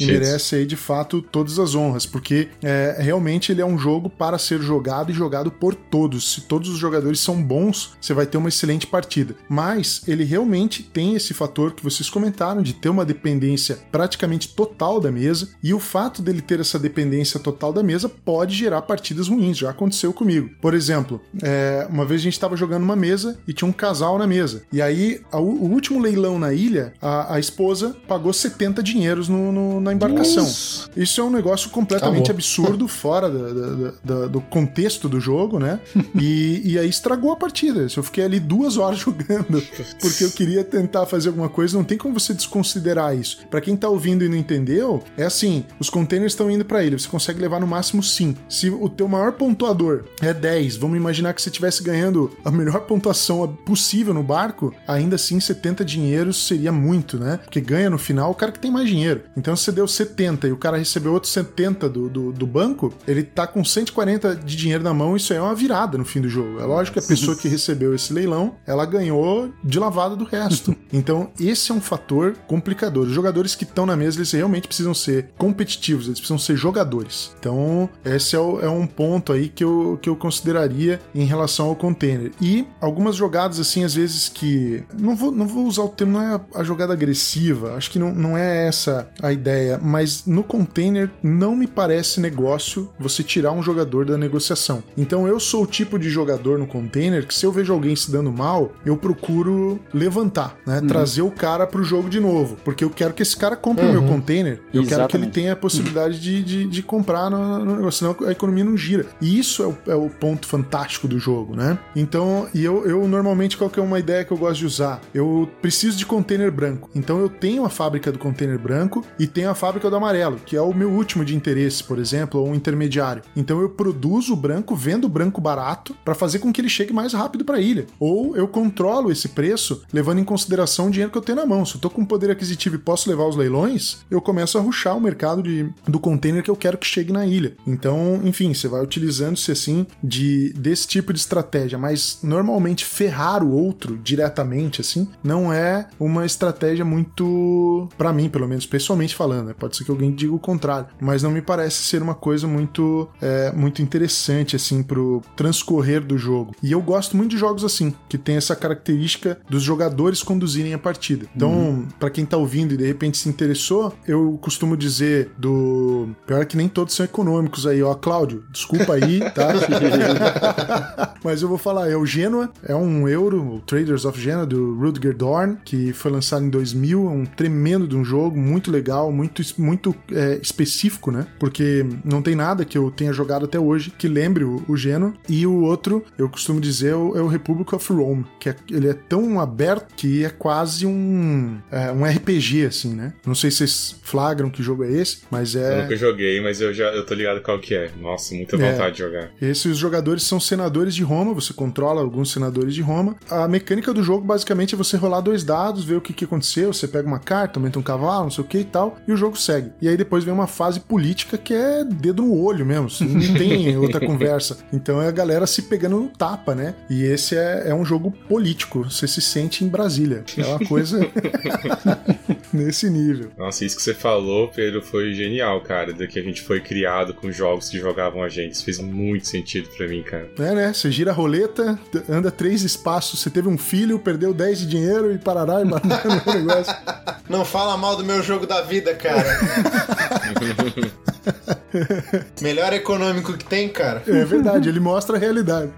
e merece aí, de fato, todas as honras, porque é, realmente ele é um jogo para ser jogado e jogado por todos. Se todos os jogadores são bons, você vai ter uma excelente partida. Mas ele realmente tem esse fator que vocês comentaram de ter uma dependência praticamente total da mesa, e o fato dele ter essa dependência total da mesa pode gerar partidas ruins. Já aconteceu comigo. Por exemplo, é, uma vez a gente estava jogando uma mesa e tinha um casal na mesa. E aí, a, o último leilão na ilha, a, a esposa pagou 70 dinheiros no, no, na embarcação. Nossa. Isso é um negócio completamente Acabou. absurdo, fora da, da, da, do contexto do jogo, né? e, e aí estragou a partida. Eu fiquei ali duas horas jogando, porque eu queria tentar fazer alguma coisa. Não tem como você desconsiderar isso. Para quem tá ouvindo e não entendeu, é assim: os containers estão indo para ilha. Você consegue levar no máximo 5. Se o teu maior pontuador é 10, vamos imaginar que você estivesse ganhando a melhor pontuação possível no barco, ainda assim 70 dinheiros seria muito, né? Porque ganha no final o cara que tem mais dinheiro. Então se você deu 70 e o cara recebeu outros 70 do, do, do banco, ele tá com 140 de dinheiro na mão, isso aí é uma virada no fim do jogo. É lógico que a pessoa que recebeu esse leilão, ela ganhou de lavada do resto. Então esse é um fator complicador. Os jogadores que estão na mesa, eles realmente precisam ser competitivos, eles precisam ser jogadores. Então esse é, o, é um ponto aí que eu, que eu consideraria em relação ao container. E algumas jogadas assim, às vezes que... Não vou, não vou usar o termo, não é a jogada agressiva, acho que não, não é essa a ideia, mas no container não me parece negócio você tirar um jogador da negociação. Então eu sou o tipo de jogador no container que se eu vejo alguém se dando mal, eu procuro levantar, né? Uhum. Trazer o cara pro jogo de novo, porque eu quero que esse cara compre o meu uhum. container, eu Exatamente. quero que ele tenha a possibilidade de, de, de comprar no, no, negócio, senão a economia não gira. E isso é o, é o ponto fantástico do jogo, né? Então, e eu, eu normalmente, qual que é uma ideia que eu gosto de usar? Eu preciso de container branco. Então eu tenho a fábrica do container branco e tenho a fábrica do amarelo, que é o meu último de interesse, por exemplo, ou um intermediário. Então eu produzo o branco, vendo o branco barato para fazer com que ele chegue mais rápido para a ilha. Ou eu controlo esse preço levando em consideração o dinheiro que eu tenho na mão. Se eu tô com poder aquisitivo e posso levar os leilões, eu começo a ruxar o mercado de, do container que eu quero que chegue na ilha. Então, enfim, você vai utilizando-se assim de desse tipo de estratégia, mas normalmente ferrar o outro diretamente assim não é uma estratégia muito para mim, pelo menos pessoalmente falando. Né? Pode ser que alguém diga o contrário, mas não me parece ser uma coisa muito é, muito interessante assim pro transcorrer do jogo. E eu gosto muito de jogos assim que tem essa característica dos jogadores conduzirem a partida. Então, uhum. para quem tá ouvindo e de repente se interessou, eu costumo dizer do pior que nem todos são econômicos aí, ó, Cláudio, desculpa aí, tá? mas eu vou falar, é o Genoa, é um euro, o Traders of Genoa do Rudger Dorn, que foi lançado em 2000, é um tremendo de um jogo, muito legal, muito, muito é, específico, né? Porque não tem nada que eu tenha jogado até hoje que lembre o, o Genoa. E o outro, eu costumo dizer, é o, é o Republic of Rome, que é, ele é tão aberto que é quase um, é, um RPG, assim, né? Não sei se vocês flagram que jogo é esse, mas é... Eu nunca joguei, mas eu já eu tô ligado qual que é. Nossa, muita é. vontade de jogar. Esses jogadores são senadores de Roma, você controla alguns senadores de Roma. A mecânica do jogo, basicamente, é você rolar dois dados, ver o que, que aconteceu, você pega uma carta, aumenta um cavalo, não sei o que e tal, e o jogo segue. E aí depois vem uma fase política que é dedo no olho mesmo, não tem outra conversa. Então é a galera se pegando no tapa, né? E esse é, é um jogo político, você se sente em Brasília. É uma coisa nesse nível. Nossa, isso que você falou, Pedro, foi genial, cara, de que a gente foi criado com jogos que jogavam a gente. Isso fez muito sentido para mim, cara. É, né? Você gira a roleta, anda três espaços, você teve um filho, perdeu 10 de dinheiro e parará e banana no negócio. Não fala mal do meu jogo da vida, cara. Melhor econômico que tem, cara. É verdade, ele mostra a realidade.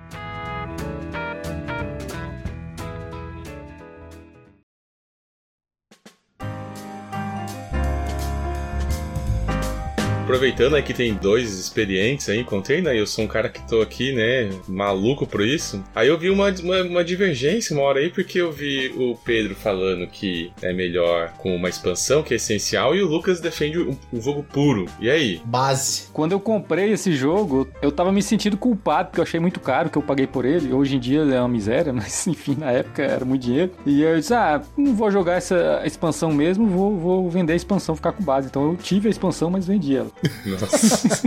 Aproveitando aí que tem dois experientes aí, encontrei, né? Eu sou um cara que tô aqui, né, maluco por isso. Aí eu vi uma, uma, uma divergência uma hora aí, porque eu vi o Pedro falando que é melhor com uma expansão, que é essencial, e o Lucas defende o, o jogo puro. E aí? Base. Quando eu comprei esse jogo, eu tava me sentindo culpado, porque eu achei muito caro que eu paguei por ele. Hoje em dia ele é uma miséria, mas enfim, na época era muito dinheiro. E eu disse, ah, não vou jogar essa expansão mesmo, vou, vou vender a expansão, ficar com base. Então eu tive a expansão, mas vendi ela. Nossa.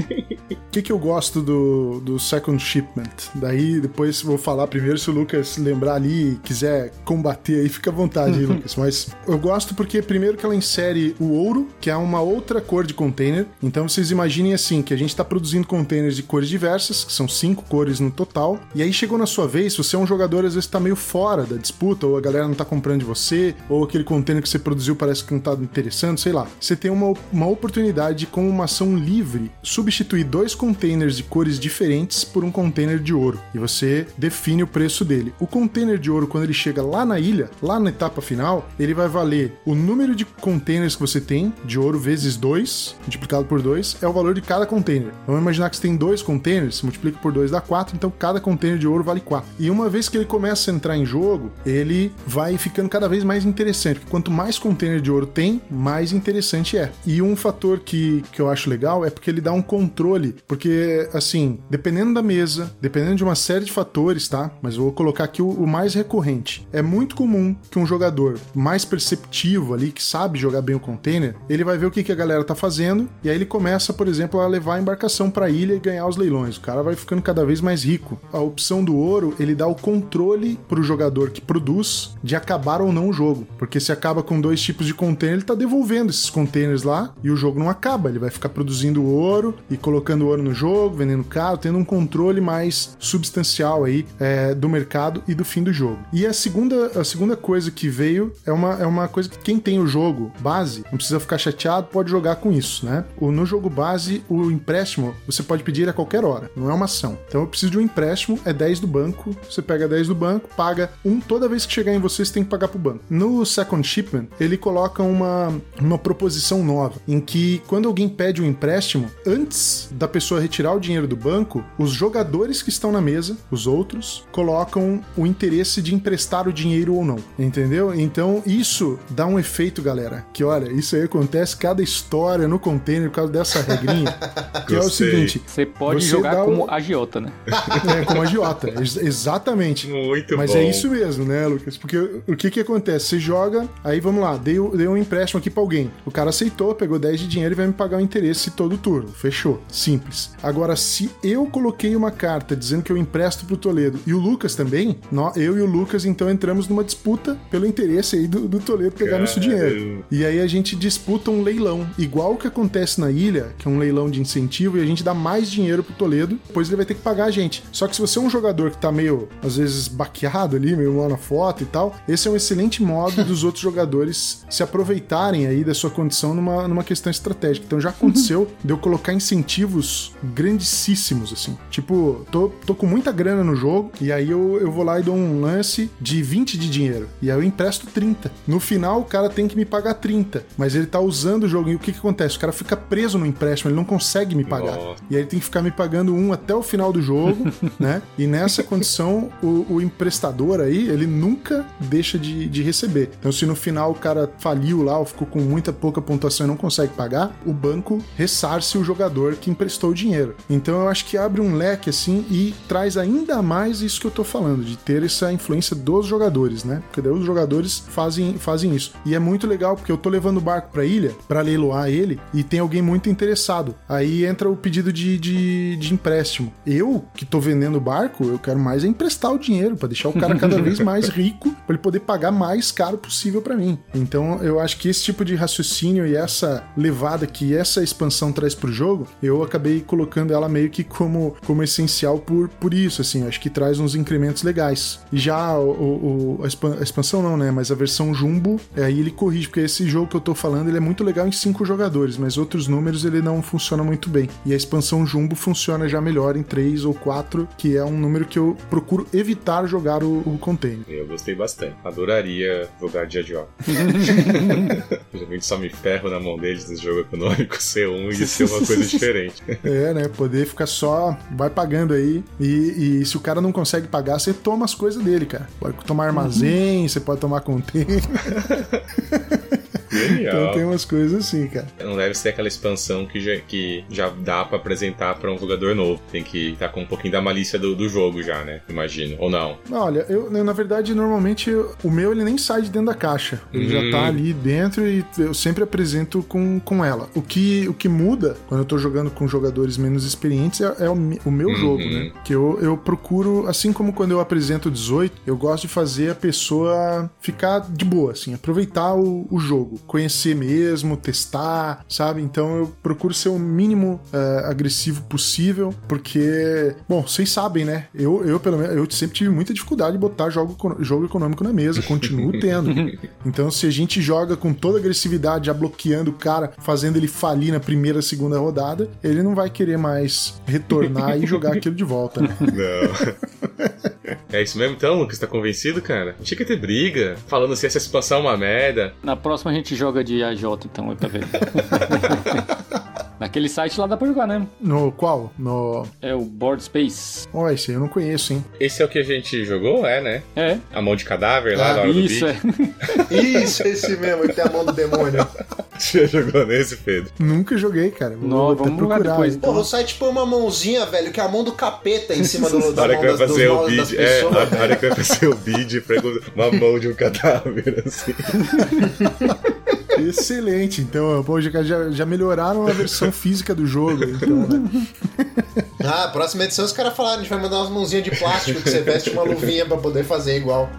O que, que eu gosto do, do Second Shipment? Daí depois vou falar primeiro se o Lucas lembrar ali e quiser combater aí, fica à vontade aí, Lucas. Mas eu gosto porque primeiro que ela insere o ouro, que é uma outra cor de container. Então vocês imaginem assim, que a gente está produzindo containers de cores diversas, que são cinco cores no total. E aí chegou na sua vez, se você é um jogador às vezes está meio fora da disputa, ou a galera não está comprando de você, ou aquele container que você produziu parece que não está interessando, sei lá. Você tem uma, uma oportunidade de, com uma ação livre, substituir dois containers de cores diferentes por um container de ouro. E você define o preço dele. O container de ouro, quando ele chega lá na ilha, lá na etapa final, ele vai valer o número de containers que você tem, de ouro vezes 2, multiplicado por 2, é o valor de cada container. Vamos imaginar que você tem dois containers, multiplica por 2 dá 4, então cada container de ouro vale 4. E uma vez que ele começa a entrar em jogo, ele vai ficando cada vez mais interessante, quanto mais container de ouro tem, mais interessante é. E um fator que, que eu acho legal é porque ele dá um controle, porque assim, dependendo da mesa, dependendo de uma série de fatores, tá? Mas vou colocar aqui o, o mais recorrente. É muito comum que um jogador mais perceptivo ali, que sabe jogar bem o container, ele vai ver o que, que a galera tá fazendo e aí ele começa, por exemplo, a levar a embarcação para a ilha e ganhar os leilões. O cara vai ficando cada vez mais rico. A opção do ouro, ele dá o controle pro jogador que produz de acabar ou não o jogo, porque se acaba com dois tipos de container, ele tá devolvendo esses containers lá e o jogo não acaba, ele vai ficar produzindo ouro e colocando ouro no jogo, vendendo caro, tendo um controle mais substancial aí é, do mercado e do fim do jogo. E a segunda, a segunda coisa que veio é uma, é uma coisa que quem tem o jogo base não precisa ficar chateado, pode jogar com isso, né? O, no jogo base, o empréstimo você pode pedir a qualquer hora, não é uma ação. Então eu preciso de um empréstimo, é 10 do banco, você pega 10 do banco, paga um toda vez que chegar em você, você tem que pagar pro banco. No Second Shipment, ele coloca uma, uma proposição nova, em que quando alguém pede um empréstimo, antes da pessoa retirar o dinheiro do banco, os jogadores que estão na mesa, os outros, colocam o interesse de emprestar o dinheiro ou não, entendeu? Então isso dá um efeito, galera, que olha, isso aí acontece cada história no container por causa dessa regrinha, que é o seguinte... Você pode você jogar como o... agiota, né? É, como agiota, ex exatamente. Muito Mas bom. é isso mesmo, né, Lucas? Porque o que que acontece? Você joga, aí vamos lá, dei, dei um empréstimo aqui pra alguém. O cara aceitou, pegou 10 de dinheiro e vai me pagar o interesse todo turno. Fechou. Simples. Agora, se eu coloquei uma carta dizendo que eu empresto pro Toledo e o Lucas também, eu e o Lucas então entramos numa disputa pelo interesse aí do, do Toledo pegar Caramba. nosso dinheiro. E aí a gente disputa um leilão, igual o que acontece na ilha, que é um leilão de incentivo, e a gente dá mais dinheiro pro Toledo, depois ele vai ter que pagar a gente. Só que se você é um jogador que tá meio, às vezes, baqueado ali, meio mal na foto e tal, esse é um excelente modo dos outros jogadores se aproveitarem aí da sua condição numa, numa questão estratégica. Então já aconteceu de eu colocar incentivos grandíssimos, assim. Tipo, tô, tô com muita grana no jogo, e aí eu, eu vou lá e dou um lance de 20 de dinheiro. E aí eu empresto 30. No final, o cara tem que me pagar 30. Mas ele tá usando o jogo. E o que que acontece? O cara fica preso no empréstimo, ele não consegue me pagar. Nossa. E aí ele tem que ficar me pagando um até o final do jogo, né? E nessa condição, o, o, emprestador aí, ele nunca deixa de, de receber. Então, se no final o cara faliu lá ou ficou com muita pouca pontuação e não consegue pagar, o banco ressarce o jogador que emprestou o dinheiro. Então, eu acho que abre um leque assim e traz ainda mais isso que eu tô falando, de ter essa influência dos jogadores, né? Porque daí os jogadores fazem, fazem isso. E é muito legal porque eu tô levando o barco pra ilha para leiloar ele e tem alguém muito interessado. Aí entra o pedido de, de, de empréstimo. Eu, que tô vendendo o barco, eu quero mais é emprestar o dinheiro para deixar o cara cada vez mais rico, para ele poder pagar mais caro possível para mim. Então, eu acho que esse tipo de raciocínio e essa levada que essa expansão traz pro jogo, eu acabei colocando ela meio que como, como essencial por, por isso, assim, acho que traz uns incrementos legais. E já o, o a, expansão não, né, mas a versão Jumbo, é, aí ele corrige, porque esse jogo que eu tô falando, ele é muito legal em cinco jogadores, mas outros números ele não funciona muito bem. E a expansão Jumbo funciona já melhor em três ou quatro, que é um número que eu procuro evitar jogar o, o container. Eu gostei bastante. Adoraria jogar dia de ó. Geralmente só me ferro na mão deles no jogo econômico ser um e ser uma coisa diferente. É, né? Poder ficar só, vai pagando aí. E, e se o cara não consegue pagar, você toma as coisas dele, cara. Pode tomar armazém, uhum. você pode tomar container. Então tem umas coisas assim, cara. Não deve ser aquela expansão que já, que já dá para apresentar para um jogador novo. Tem que estar tá com um pouquinho da malícia do, do jogo já, né? Imagino. Ou não? Olha, eu, na verdade, normalmente o meu ele nem sai de dentro da caixa. Ele hum. já tá hum. ali dentro e eu sempre apresento com, com ela. O que, o que muda quando eu tô jogando com jogadores menos experientes é, é o, o, meu uhum. jogo, né? Que eu, eu procuro, assim como quando eu apresento 18, eu gosto de fazer a pessoa ficar de boa, assim, aproveitar o, o jogo conhecer mesmo, testar, sabe? Então eu procuro ser o mínimo uh, agressivo possível, porque, bom, vocês sabem, né? Eu, eu pelo menos, eu sempre tive muita dificuldade de botar jogo, jogo econômico na mesa, continuo tendo. Então, se a gente joga com toda agressividade, já bloqueando o cara, fazendo ele falir na primeira, segunda rodada, ele não vai querer mais retornar e jogar aquilo de volta, né? Não. É isso mesmo então, Lucas? Tá convencido, cara? Tinha que ter briga, falando se essa situação é uma merda. Na próxima a gente joga de AJ, então, pra ver. Naquele site lá dá pra jogar, né? No qual? No. É o Board Space. Ó, oh, esse aí eu não conheço, hein? Esse é o que a gente jogou, é, né? É. A mão de cadáver lá ah, na hora isso, do é. isso, esse mesmo, que tem a mão do demônio. Você jogou nesse, Pedro? Nunca joguei, cara. Vou não, vamos procurar depois. Então. Porra, o site põe uma mãozinha, velho, que é a mão do capeta em cima do, da mão das, fazer o bid, é, a hora que vai fazer o bid, pega uma mão de um cadáver, assim. Excelente. Então, pô, já, já melhoraram a versão física do jogo. Então, né? Ah, próxima edição os caras falaram: a gente vai mandar umas mãozinhas de plástico que você veste uma luvinha pra poder fazer igual.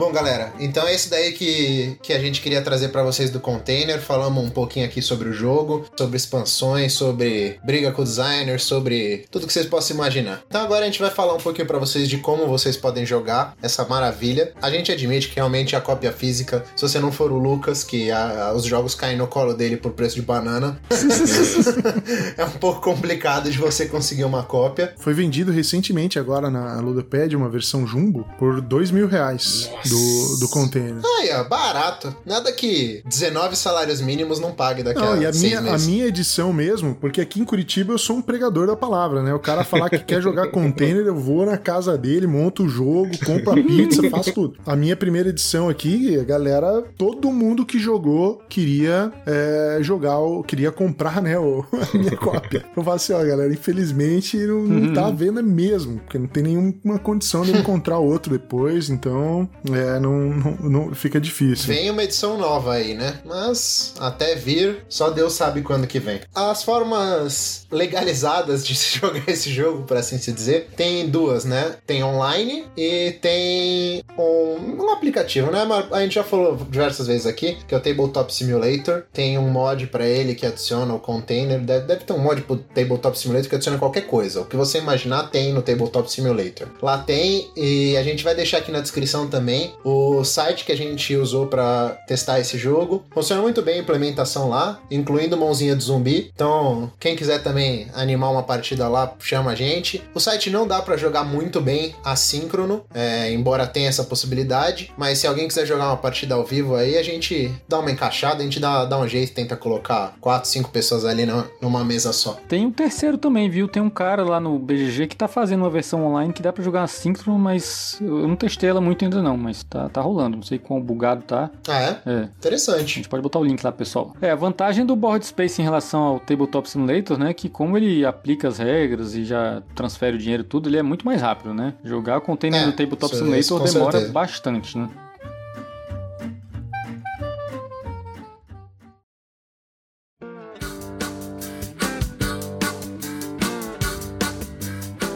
Bom, galera, então é isso daí que, que a gente queria trazer para vocês do container. Falamos um pouquinho aqui sobre o jogo, sobre expansões, sobre briga com o designer, sobre tudo que vocês possam imaginar. Então agora a gente vai falar um pouquinho para vocês de como vocês podem jogar essa maravilha. A gente admite que realmente a cópia física, se você não for o Lucas, que a, a, os jogos caem no colo dele por preço de banana, é um pouco complicado de você conseguir uma cópia. Foi vendido recentemente agora na Ludopad uma versão jumbo por dois mil reais. Nossa do, do container. Ah, é barato. Nada que 19 salários mínimos não pague daqui não, a, e a minha, meses. A minha edição mesmo, porque aqui em Curitiba eu sou um pregador da palavra, né? O cara falar que quer jogar container, eu vou na casa dele, monto o jogo, compro a pizza, faço tudo. A minha primeira edição aqui, a galera, todo mundo que jogou queria é, jogar, queria comprar, né, o, a minha cópia. Eu falo assim, ó, galera, infelizmente não, não tá uhum. vendo mesmo, porque não tem nenhuma condição de encontrar outro depois, então é, não, não, não, fica difícil. Vem uma edição nova aí, né? Mas até vir, só Deus sabe quando que vem. As formas legalizadas de se jogar esse jogo, por assim se dizer, tem duas, né? Tem online e tem um, um aplicativo, né? A gente já falou diversas vezes aqui que é o Tabletop Simulator. Tem um mod para ele que adiciona o container. Deve, deve ter um mod pro Tabletop Simulator que adiciona qualquer coisa. O que você imaginar tem no Tabletop Simulator. Lá tem e a gente vai deixar aqui na descrição também o site que a gente usou para testar esse jogo. Funciona muito bem a implementação lá, incluindo mãozinha de zumbi. Então, quem quiser também animar uma partida lá, chama a gente. O site não dá para jogar muito bem assíncrono, é, embora tenha essa possibilidade, mas se alguém quiser jogar uma partida ao vivo aí, a gente dá uma encaixada, a gente dá, dá um jeito, tenta colocar quatro, cinco pessoas ali numa mesa só. Tem um terceiro também, viu? Tem um cara lá no BGG que tá fazendo uma versão online que dá para jogar assíncrono, mas eu não testei ela muito ainda não, mas tá, tá rolando. Não sei quão bugado tá. Ah, é? É. Interessante. A gente pode botar o link lá, pessoal. É, a vantagem do Board Space em relação ao Tabletop Simulator, né? Que como ele aplica as regras e já transfere o dinheiro tudo, ele é muito mais rápido, né? Jogar o container é, do Tabletop Simulator demora certeza. bastante, né?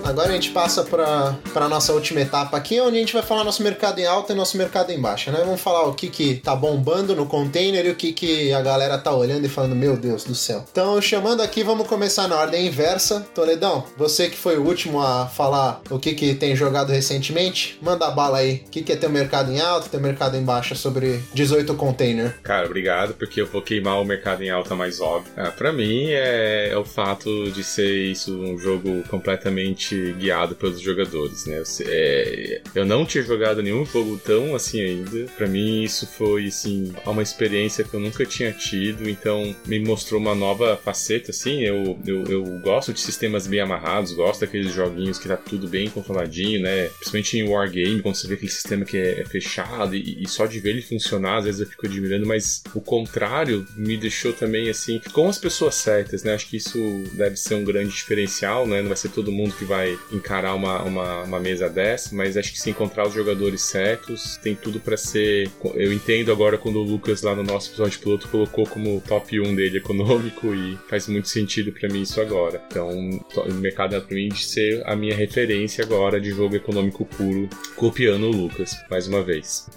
Agora a gente passa para para nossa última etapa aqui, onde a gente vai falar nosso mercado em alta e nosso mercado em baixa, né? Vamos falar o que que tá bombando no container e o que que a galera tá olhando e falando, meu Deus do céu. Então, chamando aqui, vamos começar na ordem inversa. Toledão, você que foi o último a falar o que que tem jogado recentemente, manda a bala aí. O que que é teu mercado em alta, teu mercado em baixa sobre 18 container? Cara, obrigado, porque eu vou queimar o mercado em alta mais óbvio. Ah, para mim é, é o fato de ser isso um jogo completamente guiado pelos jogadores, né? É, eu não tinha jogado nenhum jogo tão assim ainda. Para mim isso foi assim uma experiência que eu nunca tinha tido, então me mostrou uma nova faceta assim. Eu, eu, eu gosto de sistemas bem amarrados, gosto daqueles joguinhos que tá tudo bem controladinho, né? Principalmente em Wargame, quando você vê aquele sistema que é, é fechado e, e só de ver ele funcionar, às vezes eu fico admirando, mas o contrário me deixou também assim com as pessoas certas, né? Acho que isso deve ser um grande diferencial, né? Não vai ser todo mundo que vai encarar uma, uma, uma mesa dessa, mas acho que se encontrar os jogadores certos, tem tudo para ser. Eu entendo agora quando o Lucas lá no nosso episódio piloto colocou como top 1 dele econômico e faz muito sentido para mim isso agora. Então, o mercado é pra mim de ser a minha referência agora de jogo econômico puro, copiando o Lucas, mais uma vez.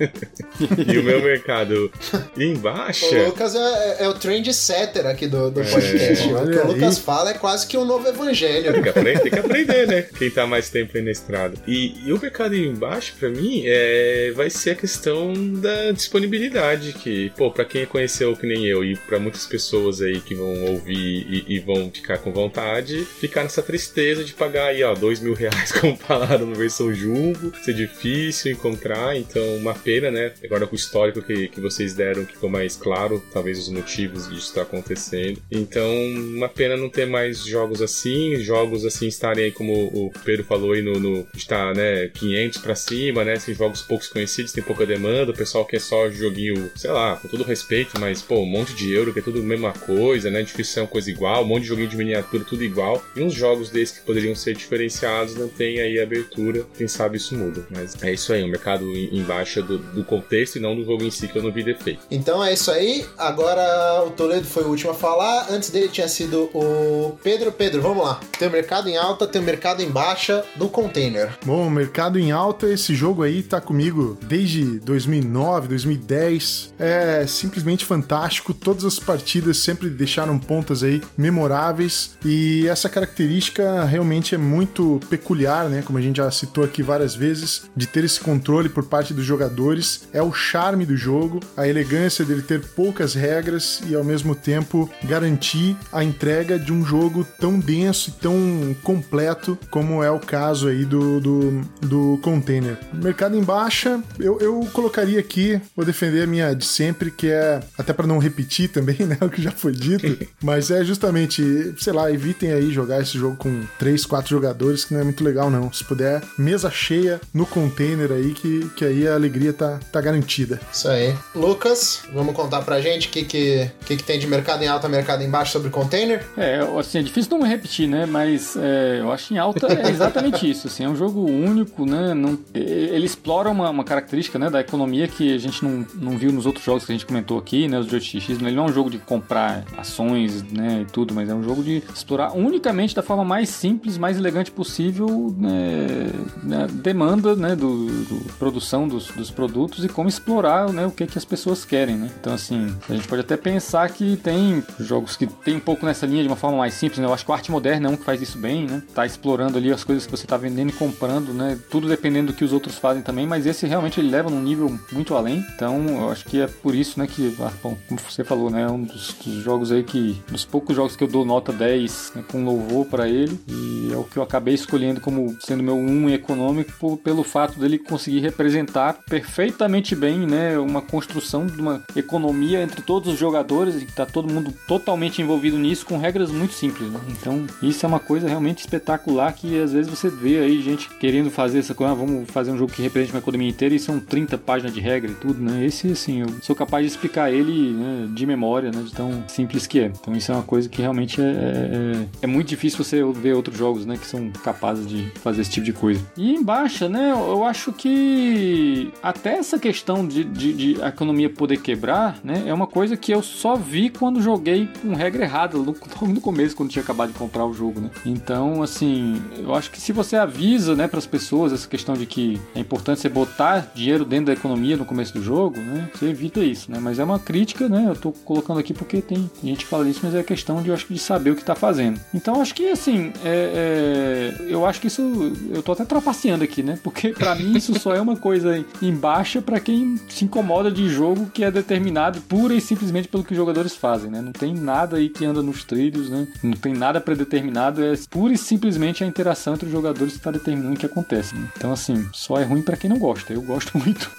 e o meu mercado embaixo. O Lucas é, é o trendsetter aqui do, do é, podcast. o que o Lucas fala é quase que um novo evangelho. Tem que aprender, tem que aprender né? Quem tá mais tempo aí na estrada. E, e o mercado embaixo, para mim, é, vai ser a questão da disponibilidade. Que, pô, pra quem conheceu que nem eu, e para muitas pessoas aí que vão ouvir e, e, vão ficar com vontade, ficar nessa tristeza de pagar aí, ó, dois mil reais falaram no versão Jumbo, ser difícil encontrar, então uma pena, né? Agora com o histórico que, que vocês deram, que ficou mais claro, talvez os motivos disso tá acontecendo. Então, uma pena não ter mais jogos assim, jogos assim estarem aí, como o Pedro falou aí, no, no está, né, 500 para cima, né? Esses jogos poucos conhecidos, tem pouca demanda, o pessoal quer só joguinho, sei lá, com todo respeito, mas, pô, um monte de euro, que é tudo a mesma coisa, né? Difícil ser uma coisa igual, um monte de joguinho de miniatura, tudo igual. E uns jogos desses que poderiam ser diferenciados não tem aí abertura, quem sabe isso muda. Mas é isso aí, o mercado em baixa do, do contexto e não do jogo em si que eu não vi defeito. Então é isso aí, agora o Toledo foi o último a falar, antes dele tinha sido o Pedro. Pedro, vamos lá. Tem o mercado em alta, tem o mercado em baixa do container. Bom, mercado em alta, esse jogo aí tá comigo desde 2009, 2010. É simplesmente fantástico. Todas as partidas sempre deixaram pontas aí memoráveis e essa característica realmente é muito peculiar, né? Como a gente já citou aqui várias vezes, de ter esse controle por parte dos jogadores. É o charme do jogo, a elegância dele ter poucas regras e ao mesmo tempo garantir a entrega de um jogo tão denso e tão completo como é o caso aí do, do, do container. Mercado em baixa, eu, eu colocaria aqui, vou defender a minha de sempre, que é, até para não repetir também, né, o que já foi dito, mas é justamente, sei lá, evitem aí jogar esse jogo com 3, 4 jogadores, que não é muito legal não. Se puder, mesa cheia no container aí, que, que aí a alegria tá, tá garantida. Isso aí. Lucas, vamos contar pra gente o que, que, que, que tem de mercado em alta, mercado em baixa sobre container? É, assim, é difícil não repetir, né, mas é, eu acho em alta é exatamente isso, assim, é um jogo único, né, não, ele explora uma, uma característica, né, da economia que a gente não, não viu nos outros jogos que a gente comentou aqui, né, os de OTX, ele não é um jogo de comprar ações, né, e tudo, mas é um jogo de explorar unicamente da forma mais simples, mais elegante possível, né, né demanda, né, do, do produção dos, dos, produtos e como explorar, né, o que que as pessoas querem, né. Então, assim, a gente pode até pensar que tem jogos que tem um pouco nessa linha de uma forma mais simples, né, eu acho que o Arte Moderna é um que faz isso bem, né, tá explorando ali as coisas que você está vendendo e comprando, né? Tudo dependendo do que os outros fazem também, mas esse realmente ele leva num nível muito além. Então, eu acho que é por isso, né, que, ah, bom, como você falou, né, é um dos, dos, jogos aí que, dos poucos jogos que eu dou nota 10 né, com louvor para ele, e é o que eu acabei escolhendo como sendo meu 1 econômico por, pelo fato dele conseguir representar perfeitamente bem, né, uma construção de uma economia entre todos os jogadores e que tá todo mundo totalmente envolvido nisso com regras muito simples, né? Então, isso é uma coisa realmente espetacular que às vezes você vê aí gente querendo fazer essa coisa, ah, vamos fazer um jogo que represente uma economia inteira e são 30 páginas de regra e tudo, né? Esse, assim, eu sou capaz de explicar ele né, de memória, né? De tão simples que é. Então isso é uma coisa que realmente é, é, é, muito difícil você ver outros jogos, né? Que são capazes de fazer esse tipo de coisa. E em baixa, né? Eu acho que até essa questão de, de, de a economia poder quebrar, né? É uma coisa que eu só vi quando joguei com regra errada, logo no começo, quando tinha acabado de comprar o jogo, né? Então, assim, eu acho que se você avisa, né, para as pessoas essa questão de que é importante você botar dinheiro dentro da economia no começo do jogo, né, você evita isso, né? Mas é uma crítica, né? Eu tô colocando aqui porque tem gente que fala isso, mas é questão de, eu acho, de saber o que tá fazendo. Então, acho que, assim, é, é, eu acho que isso, eu tô até trapaceando aqui, né? Porque para mim isso só é uma coisa em baixa para quem se incomoda de jogo que é determinado pura e simplesmente pelo que os jogadores fazem, né? Não tem nada aí que anda nos trilhos, né? Não tem nada predeterminado, é pura e simplesmente a interação entre os jogadores que está determinando o que acontece. Né? Então, assim, só é ruim para quem não gosta. Eu gosto muito.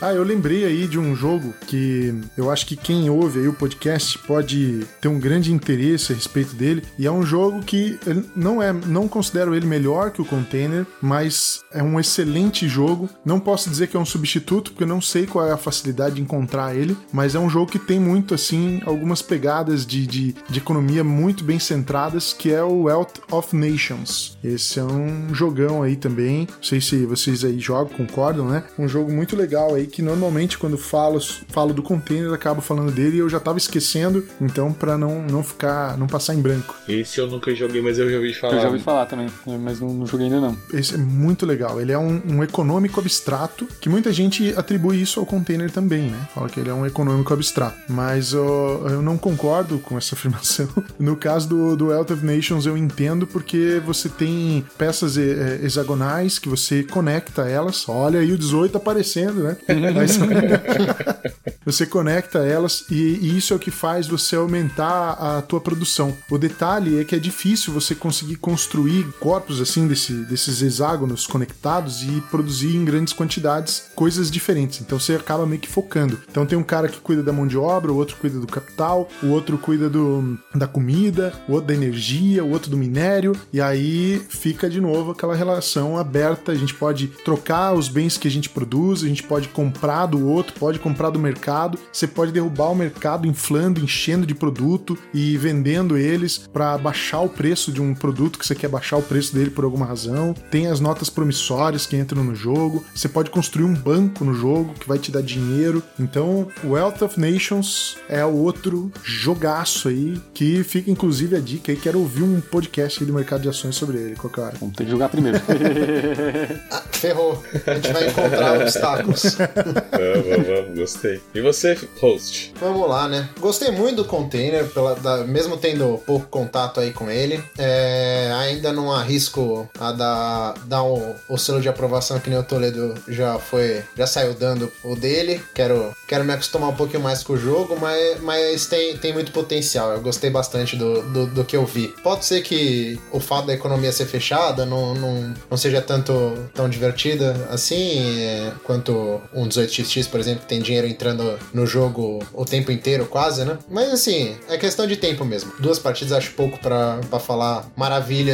ah, eu lembrei aí de um jogo que eu acho que quem ouve aí o podcast pode ter um grande interesse a respeito dele. E é um jogo que não é, não considero ele melhor que o Container, mas é um excelente jogo. Não posso dizer que é um substituto, porque eu não sei qual é a facilidade de encontrar ele, mas é um jogo que tem muito assim algumas pegadas de, de, de economia muito bem centradas, que é o Wealth of Nations. Esse é um jogão aí também. Não sei se vocês aí jogam, concordam, né? Um jogo muito legal aí que normalmente quando falo, falo do container acabo falando dele e eu já tava esquecendo, então para não, não ficar, não passar em branco. Esse eu nunca joguei, mas eu já ouvi falar. Eu já ouvi falar também, mas não, não joguei ainda não. Esse é muito legal. Ele é um, um econômico abstrato que muita gente atribui isso ao container também, né? Fala que ele é um econômico abstrato. Mas eu, eu não concordo com essa afirmação. No caso do, do Wealth of Nations, eu entendo porque você tem peças é, hexagonais que você conecta elas. Olha aí o 18 aparecendo, né? Você conecta elas e, e, isso é o que faz você aumentar a tua produção. O detalhe é que é difícil você conseguir construir corpos assim desse, desses hexágonos conectados e produzir em grandes quantidades coisas diferentes. Então você acaba meio que focando. Então tem um cara que cuida da mão de obra, o outro cuida do capital, o outro cuida do, da comida, o outro da energia, o outro do minério, e aí fica de novo aquela relação aberta. A gente pode trocar os bens que a gente produz, a gente pode comprar do outro, pode comprar do mercado, você pode derrubar o mercado inflando, enchendo de produto e vendendo eles para baixar o preço de um produto que você quer baixar o preço dele por alguma razão. Tem as notas promissórias que entram no jogo. Você pode construir um banco no jogo que vai te dar dinheiro. Então, Wealth of Nations é o outro jogaço aí que fica inclusive a dica aí. Quero ouvir um podcast aí do mercado de ações sobre ele qualquer hora. Vamos ter que jogar primeiro. ah, ferrou. A gente vai encontrar obstáculos. vamos, vamos, gostei. E você, host? Vamos lá, né? Gostei muito do container, pela, da, mesmo tendo pouco contato aí com ele. É, ainda não arrisco a dar, dar o, o selo de aprovação que nem o Toledo já foi, já saiu dando o dele. Quero, quero me acostumar um pouquinho mais com o jogo, mas, mas tem, tem muito potencial. Eu gostei bastante do, do, do que eu vi. Pode ser que o fato da economia ser fechada não, não, não seja tanto tão divertida assim é, quanto um 18xx, por exemplo, que tem dinheiro entrando no jogo o tempo inteiro, quase, né? Mas assim, é questão de tempo mesmo. Duas partidas acho pouco para falar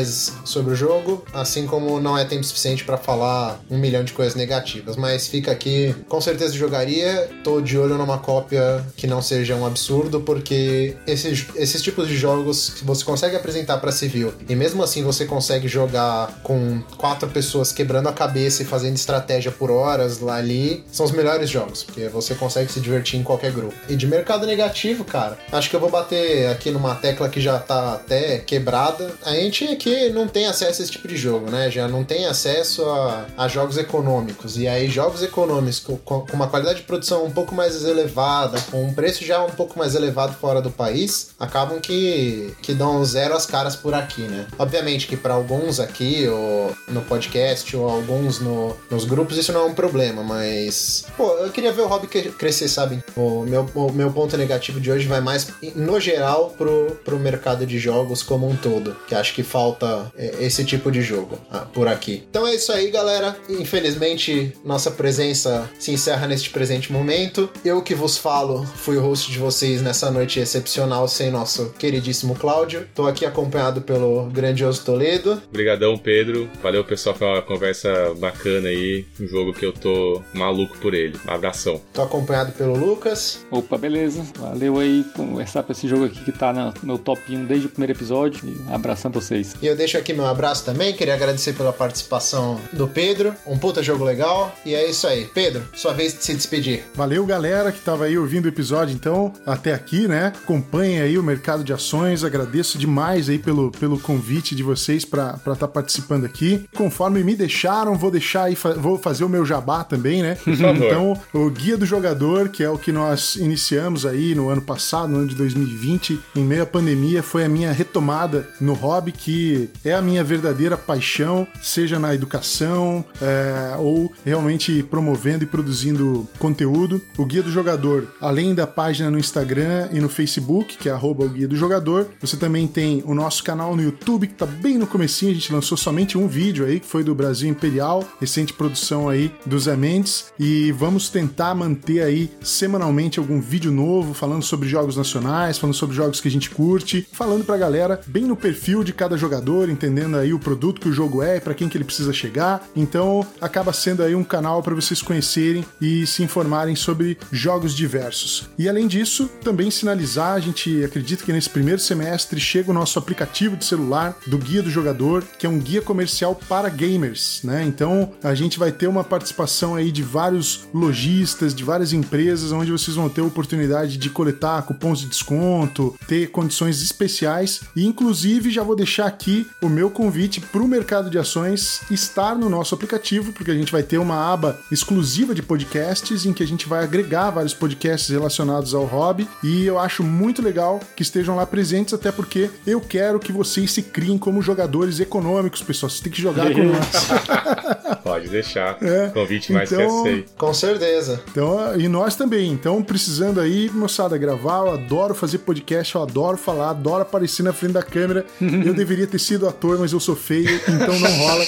sobre o jogo, assim como não é tempo suficiente para falar um milhão de coisas negativas. Mas fica aqui, com certeza jogaria. Tô de olho numa cópia que não seja um absurdo, porque esses, esses tipos de jogos que você consegue apresentar para civil e mesmo assim você consegue jogar com quatro pessoas quebrando a cabeça e fazendo estratégia por horas lá ali, são os melhores jogos, porque você consegue se divertir em qualquer grupo. E de mercado negativo, cara, acho que eu vou bater aqui numa tecla que já tá até quebrada. A gente aqui não tem acesso a esse tipo de jogo, né? Já não tem acesso a, a jogos econômicos. E aí, jogos econômicos com, com, uma qualidade de produção um pouco mais elevada, com um preço já um pouco mais elevado fora do país, acabam que, que dão zero as caras por aqui, né? Obviamente que para alguns aqui, ou no podcast, ou alguns no, nos grupos, isso não é um problema, mas. Pô, eu queria ver o hobby crescer, sabe? O meu, o meu ponto negativo de hoje vai mais, no geral, pro, pro mercado de jogos como um todo, que acho que falta é, esse tipo de jogo ah, por aqui. Então é isso aí, galera. Infelizmente, nossa presença se encerra neste presente momento. Eu que vos falo, fui o host de vocês nessa noite excepcional sem nosso queridíssimo Cláudio. Tô aqui acompanhado pelo grandioso Toledo. Obrigadão, Pedro. Valeu, pessoal, foi uma conversa bacana aí. Um jogo que eu tô maluco por ele. Um abração. Tô acompanhado pelo Lucas. Opa, beleza. Valeu aí conversar pra esse jogo aqui que tá no meu top 1 desde o primeiro episódio. E um abração pra vocês. E eu deixo aqui meu abraço também. Queria agradecer pela participação do Pedro. Um puta jogo legal. E é isso aí. Pedro, sua vez de se despedir. Valeu, galera, que tava aí ouvindo o episódio, então, até aqui, né? Acompanhe aí o mercado de ações. Agradeço demais aí pelo, pelo convite de vocês para estar tá participando aqui. Conforme me deixaram, vou deixar aí, vou fazer o meu jabá também, né? Então, o Guia do Jogador, que é o que nós iniciamos aí no ano passado, no ano de 2020, em meio à pandemia, foi a minha retomada no hobby, que é a minha verdadeira paixão, seja na educação é, ou realmente promovendo e produzindo conteúdo. O Guia do Jogador, além da página no Instagram e no Facebook, que é arroba o Guia do Jogador, você também tem o nosso canal no YouTube, que tá bem no comecinho, a gente lançou somente um vídeo aí, que foi do Brasil Imperial, recente produção aí do Zé Mendes, e vamos tentar manter aí semanalmente algum vídeo novo, falando sobre jogos nacionais, falando sobre jogos que a gente curte, falando pra galera bem no perfil de cada jogador, entendendo aí o produto que o jogo é, para quem que ele precisa chegar. Então, acaba sendo aí um canal para vocês conhecerem e se informarem sobre jogos diversos. E além disso, também sinalizar, a gente acredita que nesse primeiro semestre chega o nosso aplicativo de celular do Guia do Jogador, que é um guia comercial para gamers, né? Então, a gente vai ter uma participação aí de vários lojistas, de várias empresas, onde vocês vão ter a oportunidade de coletar cupons de desconto, ter condições especiais e inclusive já vou deixar aqui o meu convite para o mercado de ações estar no nosso aplicativo, porque a gente vai ter uma aba exclusiva de podcasts em que a gente vai agregar vários podcasts relacionados ao hobby e eu acho muito legal que estejam lá presentes, até porque eu quero que vocês se criem como jogadores econômicos, pessoal. Vocês têm que jogar com nós. Pode deixar. É, Convite mais então, que aceito. Com certeza. Então, e nós também. Então, precisando aí, moçada, gravar. Eu adoro fazer podcast, eu adoro falar, adoro aparecer na frente da câmera. eu deveria ter sido ator, mas eu sou feio, então não rola.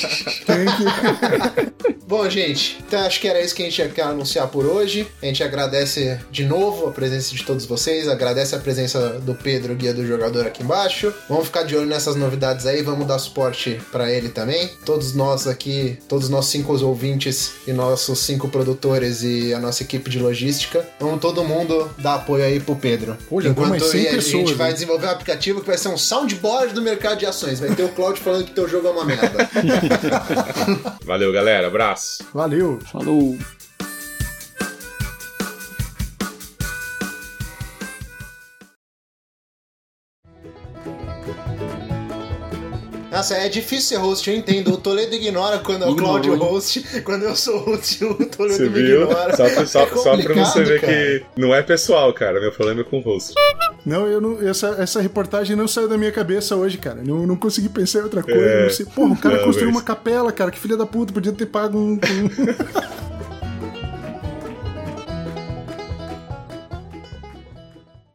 Tem que. Bom, gente, então acho que era isso que a gente quer anunciar por hoje. A gente agradece de novo a presença de todos vocês, agradece a presença do Pedro, guia do jogador aqui embaixo. Vamos ficar de olho nessas novidades aí, vamos dar suporte para ele também. Todos nós aqui, todos nós cinco ouvintes e nossos cinco produtores e a nossa equipe de logística, vamos todo mundo dar apoio aí pro Pedro. Olha, Enquanto a, pessoas, a gente vai desenvolver um aplicativo que vai ser um soundboard do mercado de ações. Vai ter o Claudio falando que teu jogo é uma merda. Valeu, galera. Abraço. Valeu. Falou. Nossa, é difícil ser host, eu entendo. O Toledo ignora quando é o Claudio host. Quando eu sou host, o Toledo você me viu? ignora. Só, pra, só, é só pra você ver cara. que não é pessoal, cara. Meu problema é com o host. Não, eu não, essa, essa reportagem não saiu da minha cabeça hoje, cara. Não, não consegui pensar em outra coisa. É, não sei. Porra, o cara não, construiu mas... uma capela, cara. Que filha da puta, podia ter pago um. um...